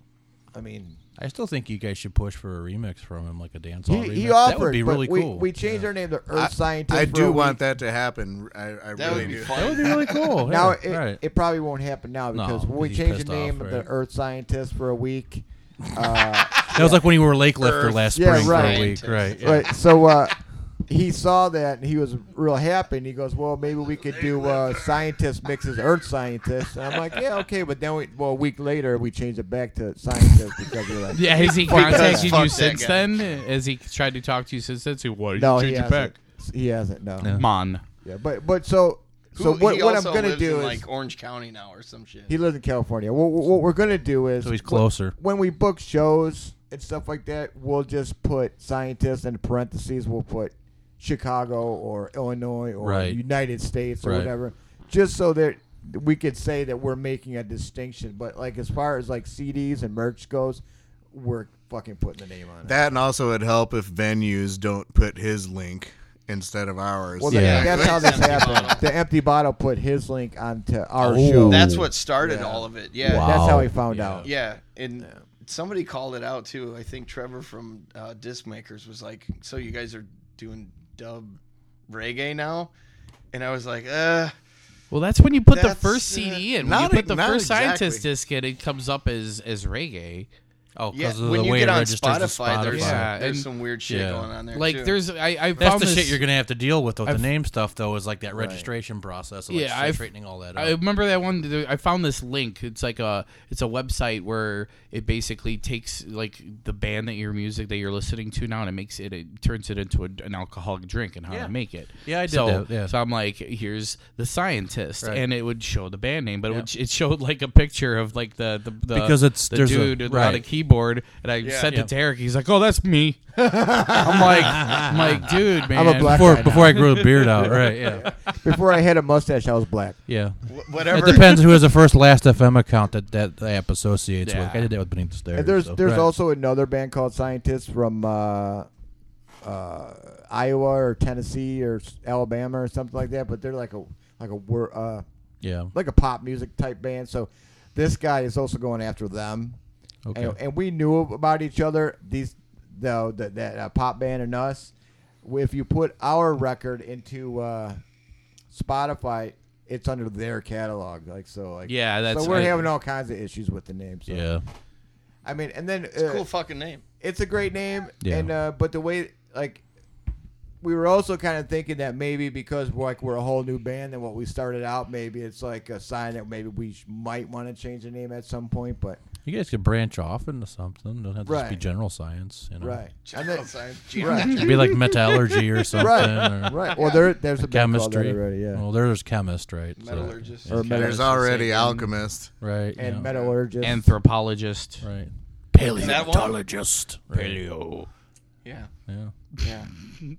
I mean, I still think you guys should push for a remix from him, like a dance he, remix. he that would be really we, cool. We changed our name to Earth I- Scientist. I do want week. that to happen. I, I That really would be do. fun. that would be really cool. Now it, right. it probably won't happen now because when we changed the name off, of the. Earth Scientist for a week. Uh, that was like when you were Lake Lifter Earth. last Yeah, spring right. for a week, right? yeah. Right. So uh, he saw that and he was real happy. And he goes, "Well, maybe we could do uh, scientist mixes Earth scientist." And I'm like, "Yeah, okay." But then, we, well, a week later, we changed it back to scientist because we're like, Yeah, has he contacted you since then? Has he tried to talk to you since then? So why did "No, he change it back? hasn't. He hasn't. No. Yeah. Mon. Yeah, but but so so Who- what, what I'm gonna lives do in, is like Orange County now or some shit. he lives in California. What, what we're gonna do is So he's wh- closer. when we book shows and stuff like that. We'll just put scientists in parentheses. We'll put Chicago or Illinois or Right. United States or Right. whatever, just so that we could say that we're making a distinction. But like as far as like CDs and merch goes, we're fucking putting the name on it. That and also it'd help if venues don't put his link instead of ours. Well, Yeah. that's how this happened. The empty bottle put his link onto our Oh. show. That's what started Yeah. all of it. Yeah. Wow. That's how he found Yeah. out. Yeah, and somebody called it out too. I think Trevor from uh, Disc Makers was like, "So you guys are doing dub reggae now?" And I was like, "Uh, Well, that's when you put the That's, first uh, CD in. When you not put the not first scientist disc in, it comes up as as reggae. Oh, yeah." because of When the you way get it on registers to Spotify, there's, Yeah, there's and- some weird shit Yeah. going on there. Like too. there's I I That's found the shit you're gonna have to deal with. Though the I've- name stuff, though, is like that registration process. Of like Yeah, I've- straightening all that I remember that one. I found this link. It's like a it's a website where it basically takes like the band that your music that you're listening to now and it makes it it turns it into a, an alcoholic drink and how Yeah. to make it. Yeah, I did so, that, yeah. So I'm like, here's the scientist, Right. and it would show the band name, but it, would, it showed like a picture of like the the, the Because it's- the there's a- dude on a right. Keyboard, and I Yeah. sent Yeah. it to Eric. He's like, oh, that's me. I'm like, I'm like, dude, man. I'm a black before guy before. I grew the beard out, right? Yeah, Before I had a mustache, I was black. yeah. Wh- whatever. It depends who has the first Last FM account that that the app associates with. I did that with Beneath the Stairs. And there's so- there's right. also another band called Scientists from uh, uh, Iowa or Tennessee or s- Alabama or something like that. But they're like a like a wor- uh, yeah. like a pop music type band. So this guy is also going after them. Okay. And, and we knew about each other. These the, the that uh, pop band and us. If you put our record into uh, Spotify, it's under their catalog. Like so, like Yeah, that's- so we're I- having all kinds of issues with the name. So. Yeah. I mean, and then it's a uh, cool fucking name. it's a great name, Yeah. and uh, but the way like we were also kind of thinking that maybe because we're like we're a whole new band than what we started out, maybe it's like a sign that maybe we sh- might want to change the name at some point. But You guys could branch off into something. Don't have to just be Right. general science. You know? right, and then, science, right. It'd be like metallurgy or something. Right, or right. Well, there, there's a band called that chemistry. already, yeah. Well, there's chemist, right? So- Metallurgist. Or metal- There's already alchemist. right. and yeah. metallurgist. Anthropologist. right. that one? Paleontologist. Right. Paleo. Yeah. Yeah. Yeah.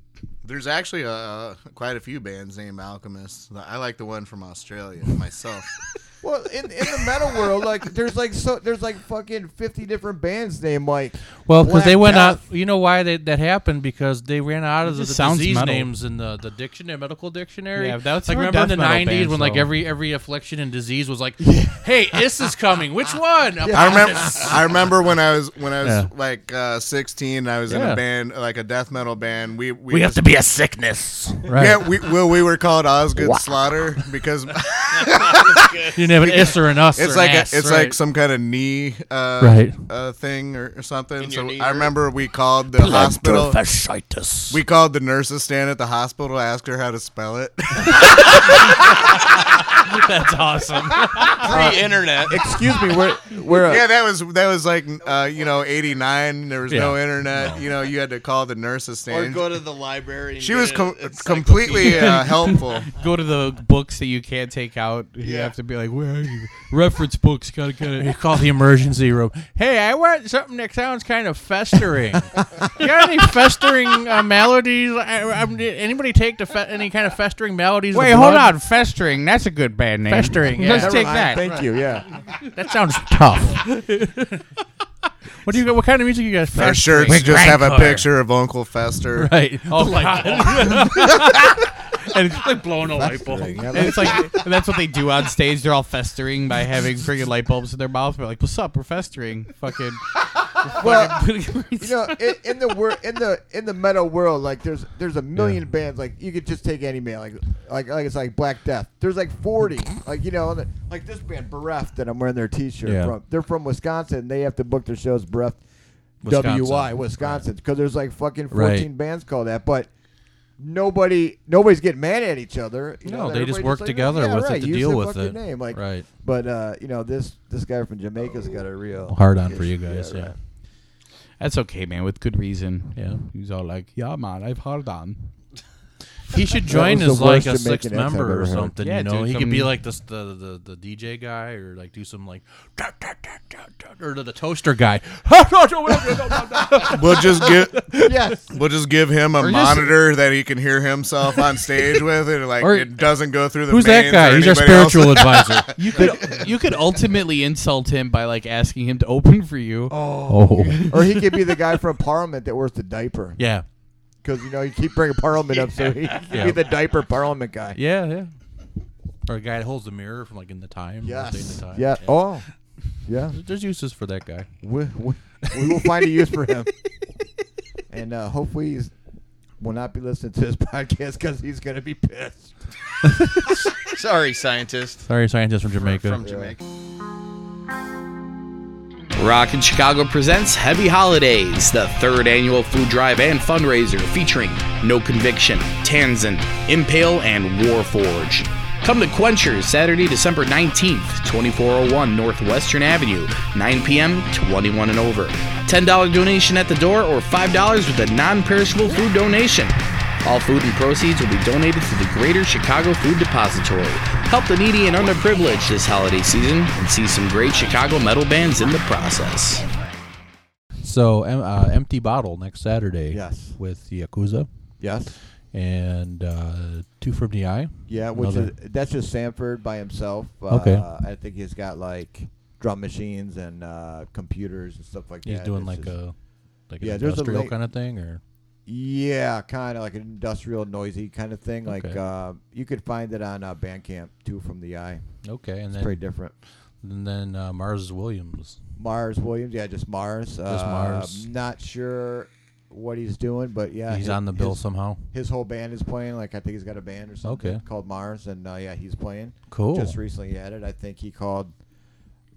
There's actually uh, quite a few bands named Alchemist. I like the one from Australia myself. Well, in, in the metal world, like there's like so there's like fucking fifty different bands named like. Well, because they went Death. out. You know why they, that happened? Because they ran out of the, the sounds disease metal. names in the, the dictionary, medical dictionary. Yeah, that's like remember in the '90s when like every every affliction and disease was like, "Hey, this is coming. Which one?" I remember. I remember when I was when I was Yeah. like uh, 16. I was in a band, like a death metal band. We we, We have to be a sickness, right? Yeah, we well we were called Osgood Slaughter because you didn't have an is or an us. it's or like an a, ass, it's right. like some kind of knee uh, Right. uh, thing or, or something. In So knee I hurt? remember we called the hospital. fasciitis. We called the nurses stand at the hospital to ask her how to spell it. That's awesome. Pre-internet. Excuse me, we're we're uh, yeah, that was that was like uh, you know eighty nine. There was no Yeah. internet. You know, you had to call the nurses stand Or stand. go to the library. And she get was a com- encyclopedia. completely uh, helpful. Go to the books that you can't take out. You Yeah. have to be like, where are you? Reference books. Gotta get You it. call the emergency room. Hey, I want something that sounds kind of festering. you got any festering uh, maladies? I, I'm, did anybody take the fe- any kind of festering melodies? Wait, hold blood? on. Festering. That's a good band name. Festering, yeah. Let's never take mind, that. Thank you. Yeah. That sounds tough. what do you got? What kind of music you guys? Our shirts With just have a picture of Uncle Fester. Right. Oh, my God. and it's like blowing a light bulb. Festering, yeah, And it's like and that's what they do on stage. They're all festering by having freaking light bulbs in their mouth. They're like, "What's up? We're festering." Fucking. Well, you know, in, in the wor- in the in the metal world, like there's there's a million bands. Like you could just take any band, like like like it's like Black Death. There's like 40. Like you know, like this band Bereft that I'm wearing their T-shirt Yeah. from. They're from Wisconsin. They have to book their shows Bereft, Wisconsin. WY Wisconsin, because there's like fucking 14 Right. bands called that, but. Nobody, nobody's getting mad at each other. You No, know, they just work like, together yeah, with it to deal with it. Name. Like, Right. But uh, you know, this this guy from Jamaica's got a real Hard on for you guys. Yeah, Yeah. right. That's okay, man. With good reason. Yeah. He's all like, "Yeah, man, I've hard on." He should join was as the like worst a Jamaican sixth accent I've member ever or heard. something. Yeah, you know, dude, he could come- be like the, the the the DJ guy or like do some like or the, the toaster guy. We'll just get yes. we'll just give him a Or just- monitor that he can hear himself on stage with, and like Or- it doesn't go through the. Who's that mains guy? or He's our anybody else. spiritual advisor. You could you could ultimately insult him by like asking him to open for you. Oh, oh. or he could be the guy from Parliament that wears the diaper. yeah, Because, you know, you keep bringing Parliament up, so he could Yeah. be the diaper Parliament guy. yeah, yeah. Or a guy that holds the mirror from like in the time. Yes. in the time. Yeah. Oh. Yeah. There's uses for that guy. We, we, we will find a use for him. And uh, hopefully he's will not be listening to this podcast because he's going to be pissed. Sorry, scientist. Sorry, scientist from Jamaica. From Jamaica. Rock in Chicago presents Heavy Holidays, the third annual food drive and fundraiser featuring No Conviction, Tanzan, Impale, and Warforge. Come to Quenchers Saturday, December 19th, 2401 Northwestern Avenue, 9 p.m., 21 and over. $10 donation at the door or $5 with a non perishable food donation. All food and proceeds will be donated to the Greater Chicago Food Depository. Help the needy and underprivileged this holiday season and see some great Chicago metal bands in the process. So, uh, empty bottle next Saturday. Yes. with Yakuza Yes. and uh, two from the eye. Yeah, which Another- is that's just Sanford by himself. Okay. Uh, I think he's got like drum machines and uh, computers and stuff like He's that. He's doing It's like just- a like Yeah, an there's a industrial kind of thing, or Yeah, kind of like an industrial, noisy kind of thing. Like Okay. uh, you could find it on uh, Bandcamp too from the eye. okay, and It's then pretty different. and then uh, Mars Williams. Mars Williams, yeah, just Mars. Just Mars. Not sure what he's doing, but yeah, He's his- on the bill his- somehow. His whole band is playing. Like I think he's got a band or something Okay. called Mars, and uh, yeah, he's playing. Cool. Just recently he added. I think he called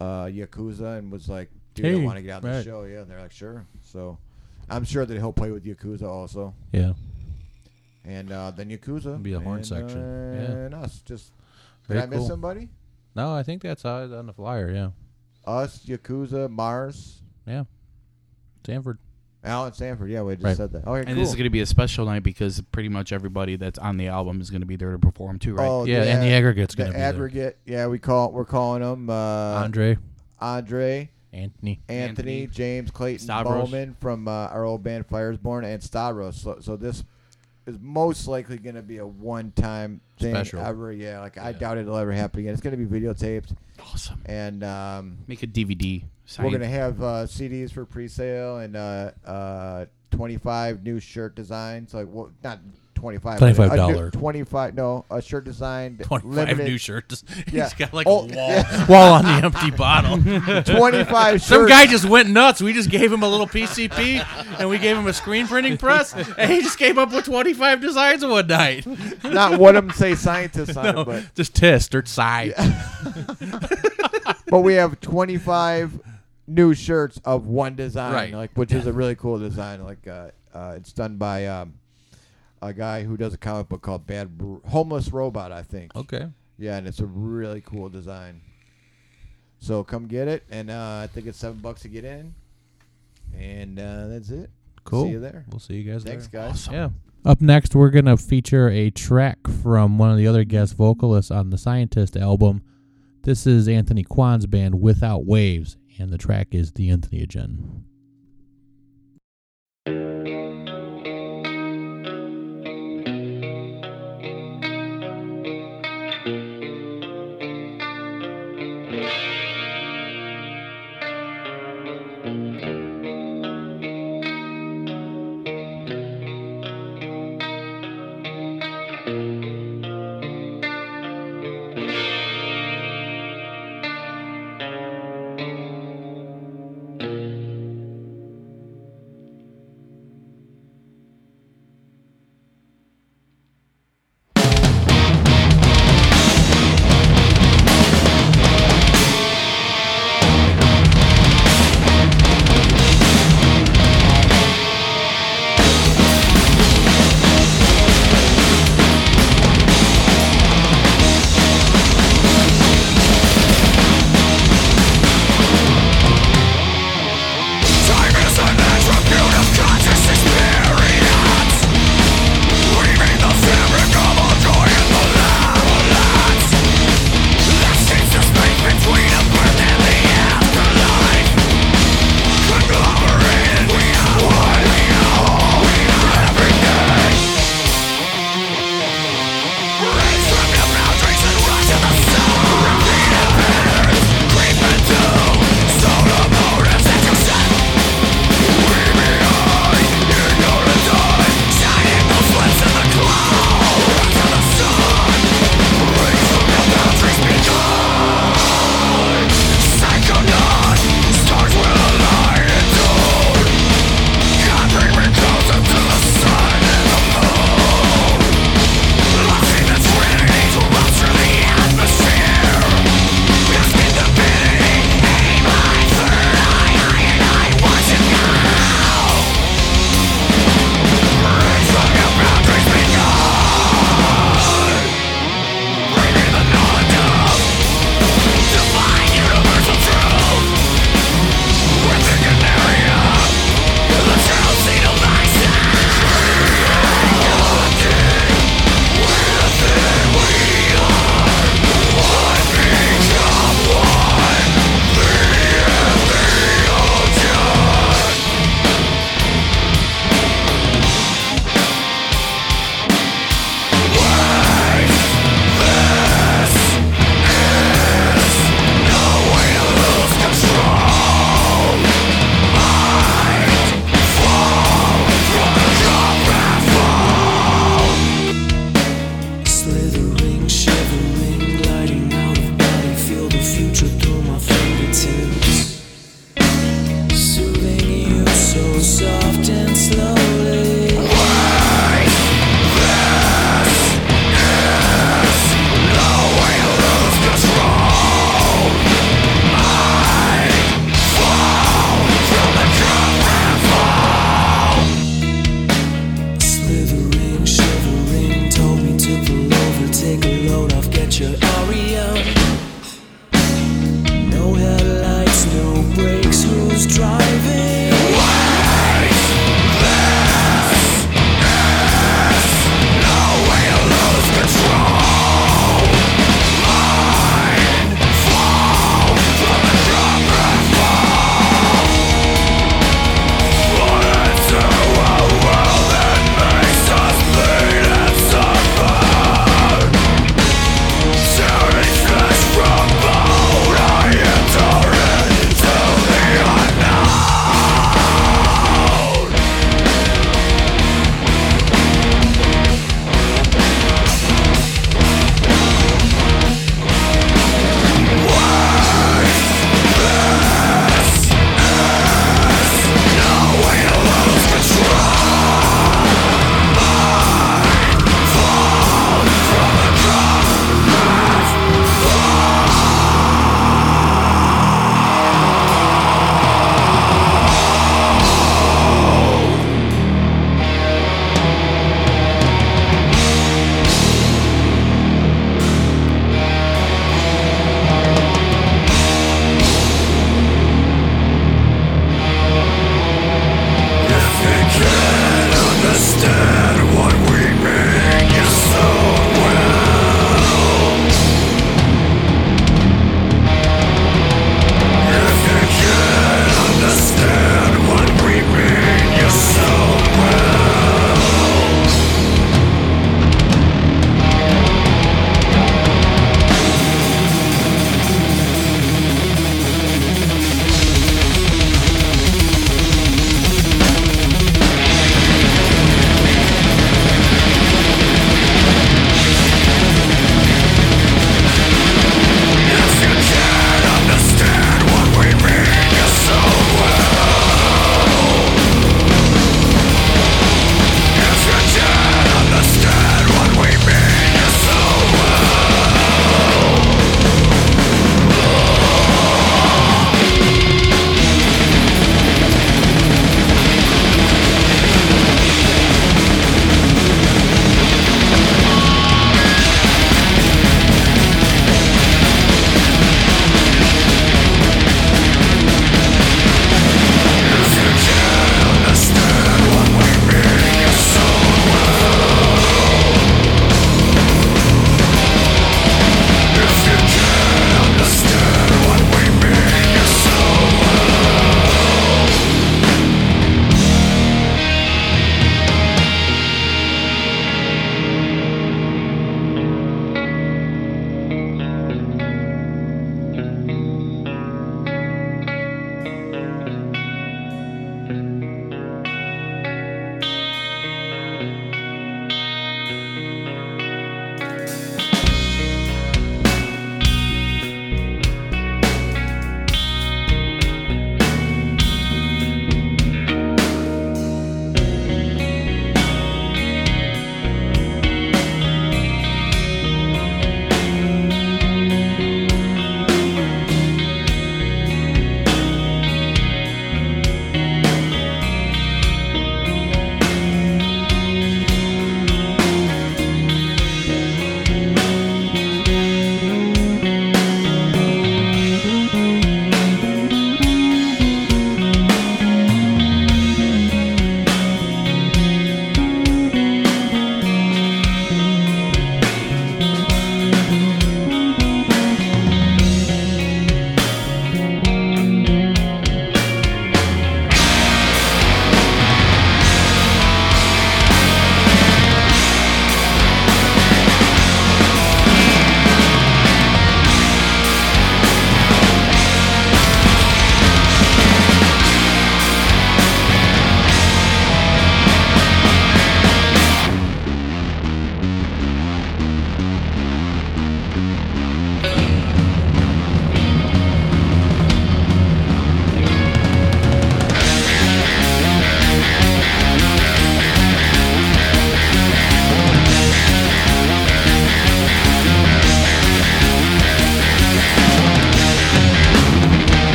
uh, Yakuza and was like, "Dude, Hey, I want to get out on the right. show." Yeah, and they're like, "Sure." So I'm sure that he'll play with Yakuza also. Yeah. and uh, then Yakuza. Be a horn and, section. uh, Yeah. and us. Just Very did I miss cool. somebody? No, I think that's uh, on the flyer. Yeah, Us, Yakuza, Mars, yeah. Stanford. Alan Sanford. Yeah, we just Right. said that. Okay, And cool. this is going to be a special night because pretty much everybody that's on the album is going to be there to perform too, right? Oh, Yeah, and the aggregate's gonna be there. aggregate. Yeah, we call we're calling them uh, Andre, Andre, Anthony. Anthony, Anthony, James Clayton Stavros. Bowman from uh, our old band Firesborn, and Stavros. So, so this is most likely going to be a one-time thing Special. ever. Yeah, like I doubt it'll ever happen again. It's going to be videotaped, Awesome. and um, Make a DVD. we're going to have uh, CDs for pre-sale and uh, uh, 25 new shirt designs. Like, well, not 25. but a new- $25. 25. No, a shirt design. Twenty-five limited, new shirts. Yeah. He's got like Oh, a wall, yeah. wall on the empty bottle. 25 Some shirts. guy just went nuts. We just gave him a little PCP and we gave him a screen printing press, and he just came up with twenty-five designs in one night. Not one of them say scientists on No, it, but just test or side. but we have 25 new shirts of one design, Right. like which is a really cool design. Like uh, uh, it's done by um, a guy who does a comic book called Bad Br- Homeless Robot, I think. Okay. Yeah, and it's a really cool design. So come get it, and uh, I think it's seven bucks to get in, and uh, that's it. Cool. See you there. We'll see you guys Thanks, there. guys. Yeah. Up next, we're gonna feature a track from one of the other guest vocalists on the Scientist album. This is Anthony Kwan's band Without Waves, and the track is The Anthony Entheogen.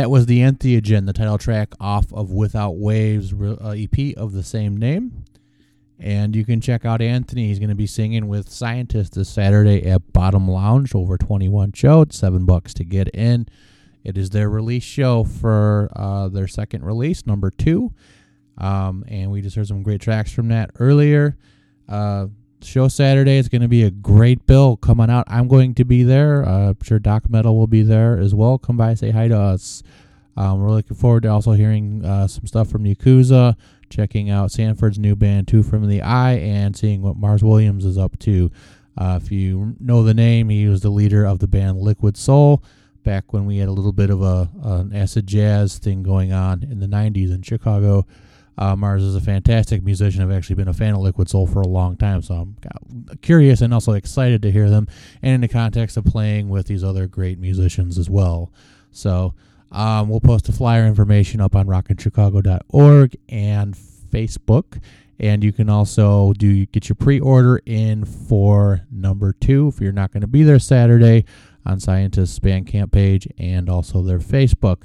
That was the Entheogen, the title track off of Without Waves uh, EP of the same name. And you can check out Anthony. He's going to be singing with Scientists this Saturday at Bottom Lounge, over 21 show. It's seven bucks to get in. It is their release show for uh, their second release, number two. Um, and we just heard some great tracks from that earlier. Uh, show Saturday is going to be a great bill coming out. I'm going to be there. Uh, I'm sure Doc Metal will be there as well. Come by, say hi to us. Um, we're looking forward to also hearing uh, some stuff from Yakuza, checking out Sanford's new band, Two from the Eye, and seeing what Mars Williams is up to. Uh, if you know the name, he was the leader of the band Liquid Soul back when we had a little bit of a an acid jazz thing going on in the 90s in Chicago. Uh, Mars is a fantastic musician. I've actually been a fan of Liquid Soul for a long time, so I'm curious and also excited to hear them, and in the context of playing with these other great musicians as well. So um, we'll post the flyer information up on rockinchicago.org and Facebook, and you can also do get your pre-order in for number two if you're not going to be there Saturday on Scientists Bandcamp page and also their Facebook.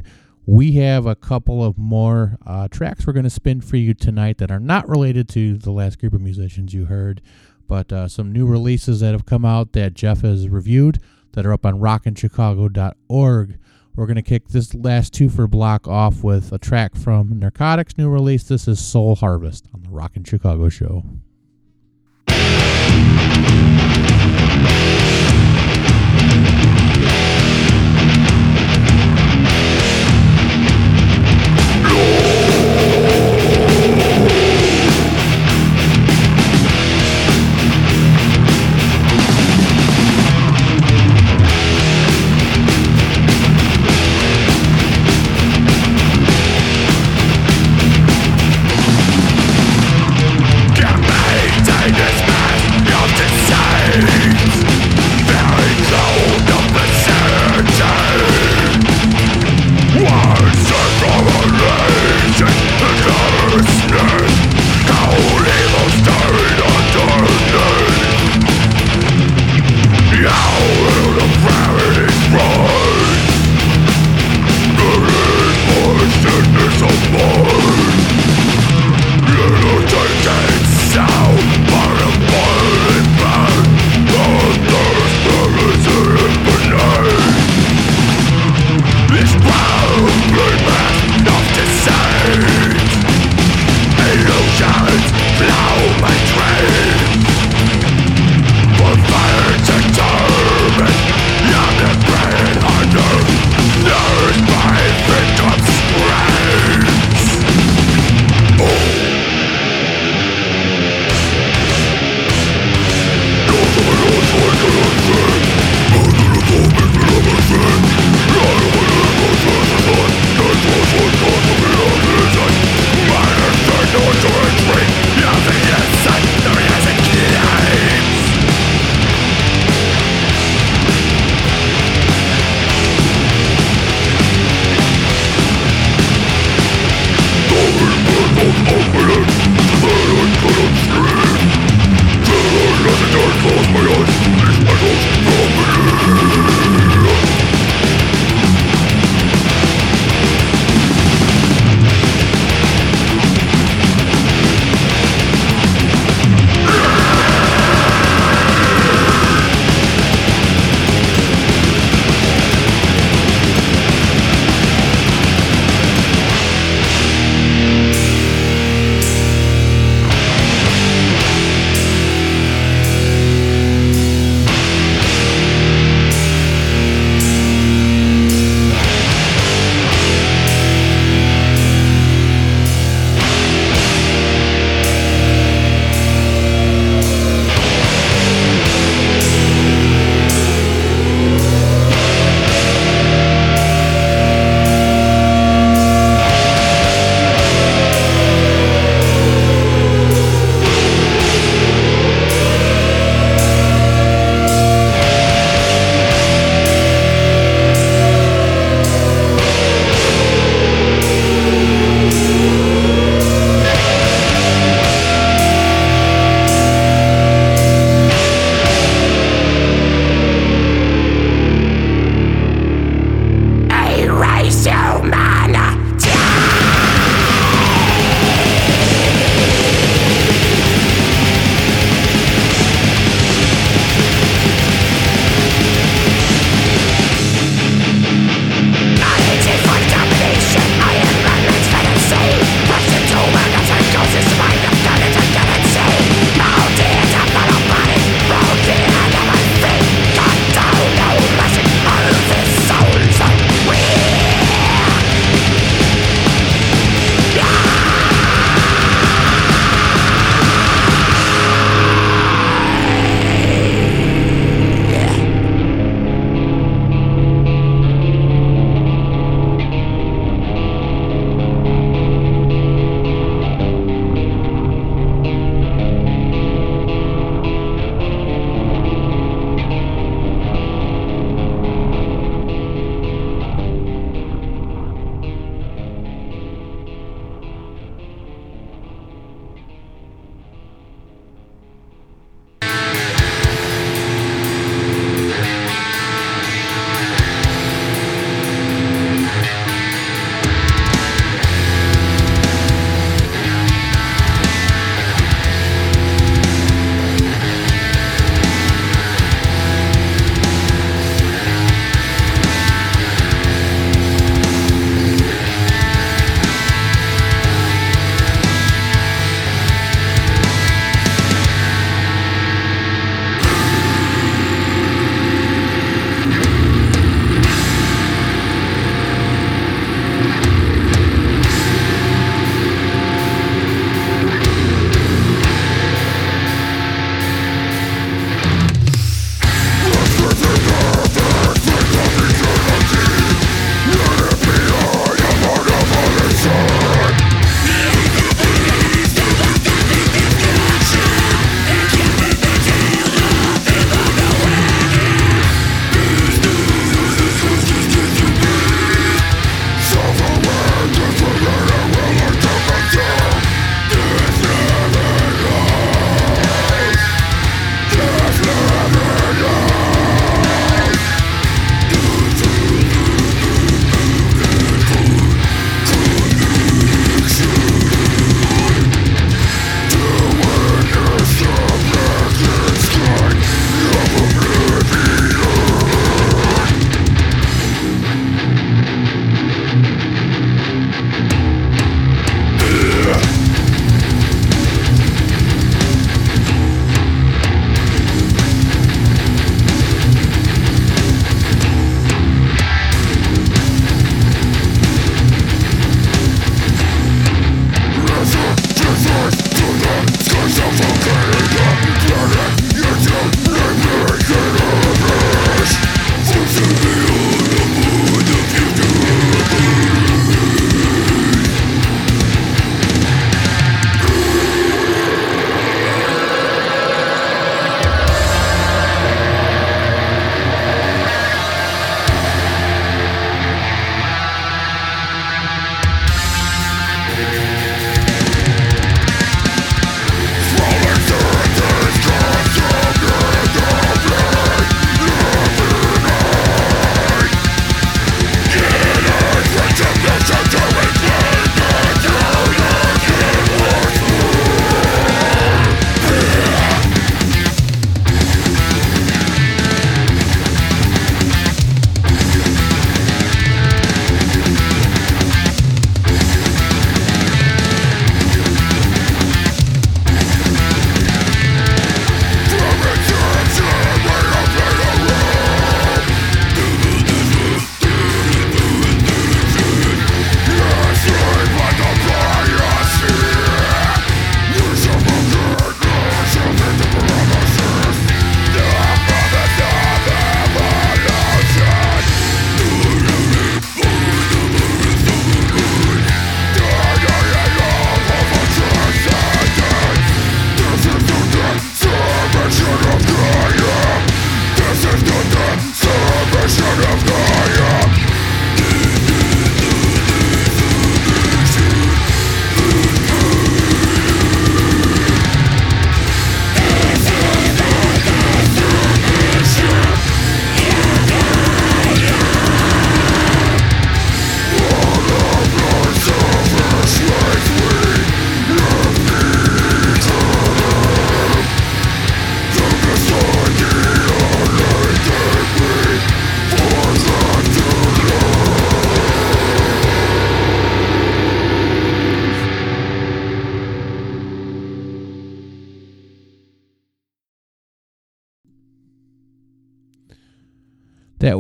We have a couple of more uh, tracks we're going to spin for you tonight that are not related to the last group of musicians you heard, but uh, some new releases that have come out that Jeff has reviewed that are up on rockinchicago.org. We're going to kick this last two for block off with a track from Narcotics' new release. This is Soul Harvest on the Rockin' Chicago show.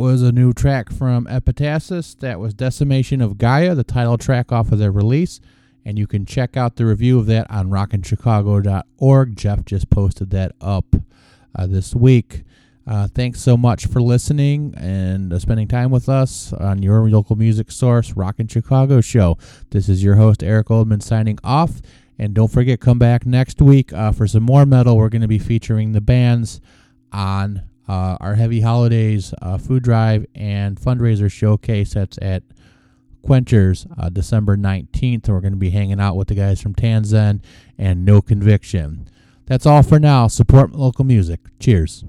Was a new track from Epitasis. That was Decimation of Gaia, the title track off of their release. And you can check out the review of that on rockinchicago.org. Jeff just posted that up uh, this week. Uh, thanks so much for listening and uh, spending time with us on your local music source, Rockin' Chicago Show. This is your host, Erik Oldman, signing off. And don't forget, come back next week uh, for some more metal. We're going to be featuring the bands on uh, our Heavy Holidays uh, food drive and fundraiser showcase that's at Quenchers uh, December 19th. And we're going to be hanging out with the guys from Tanzen and No Conviction. That's all for now. Support local music. Cheers.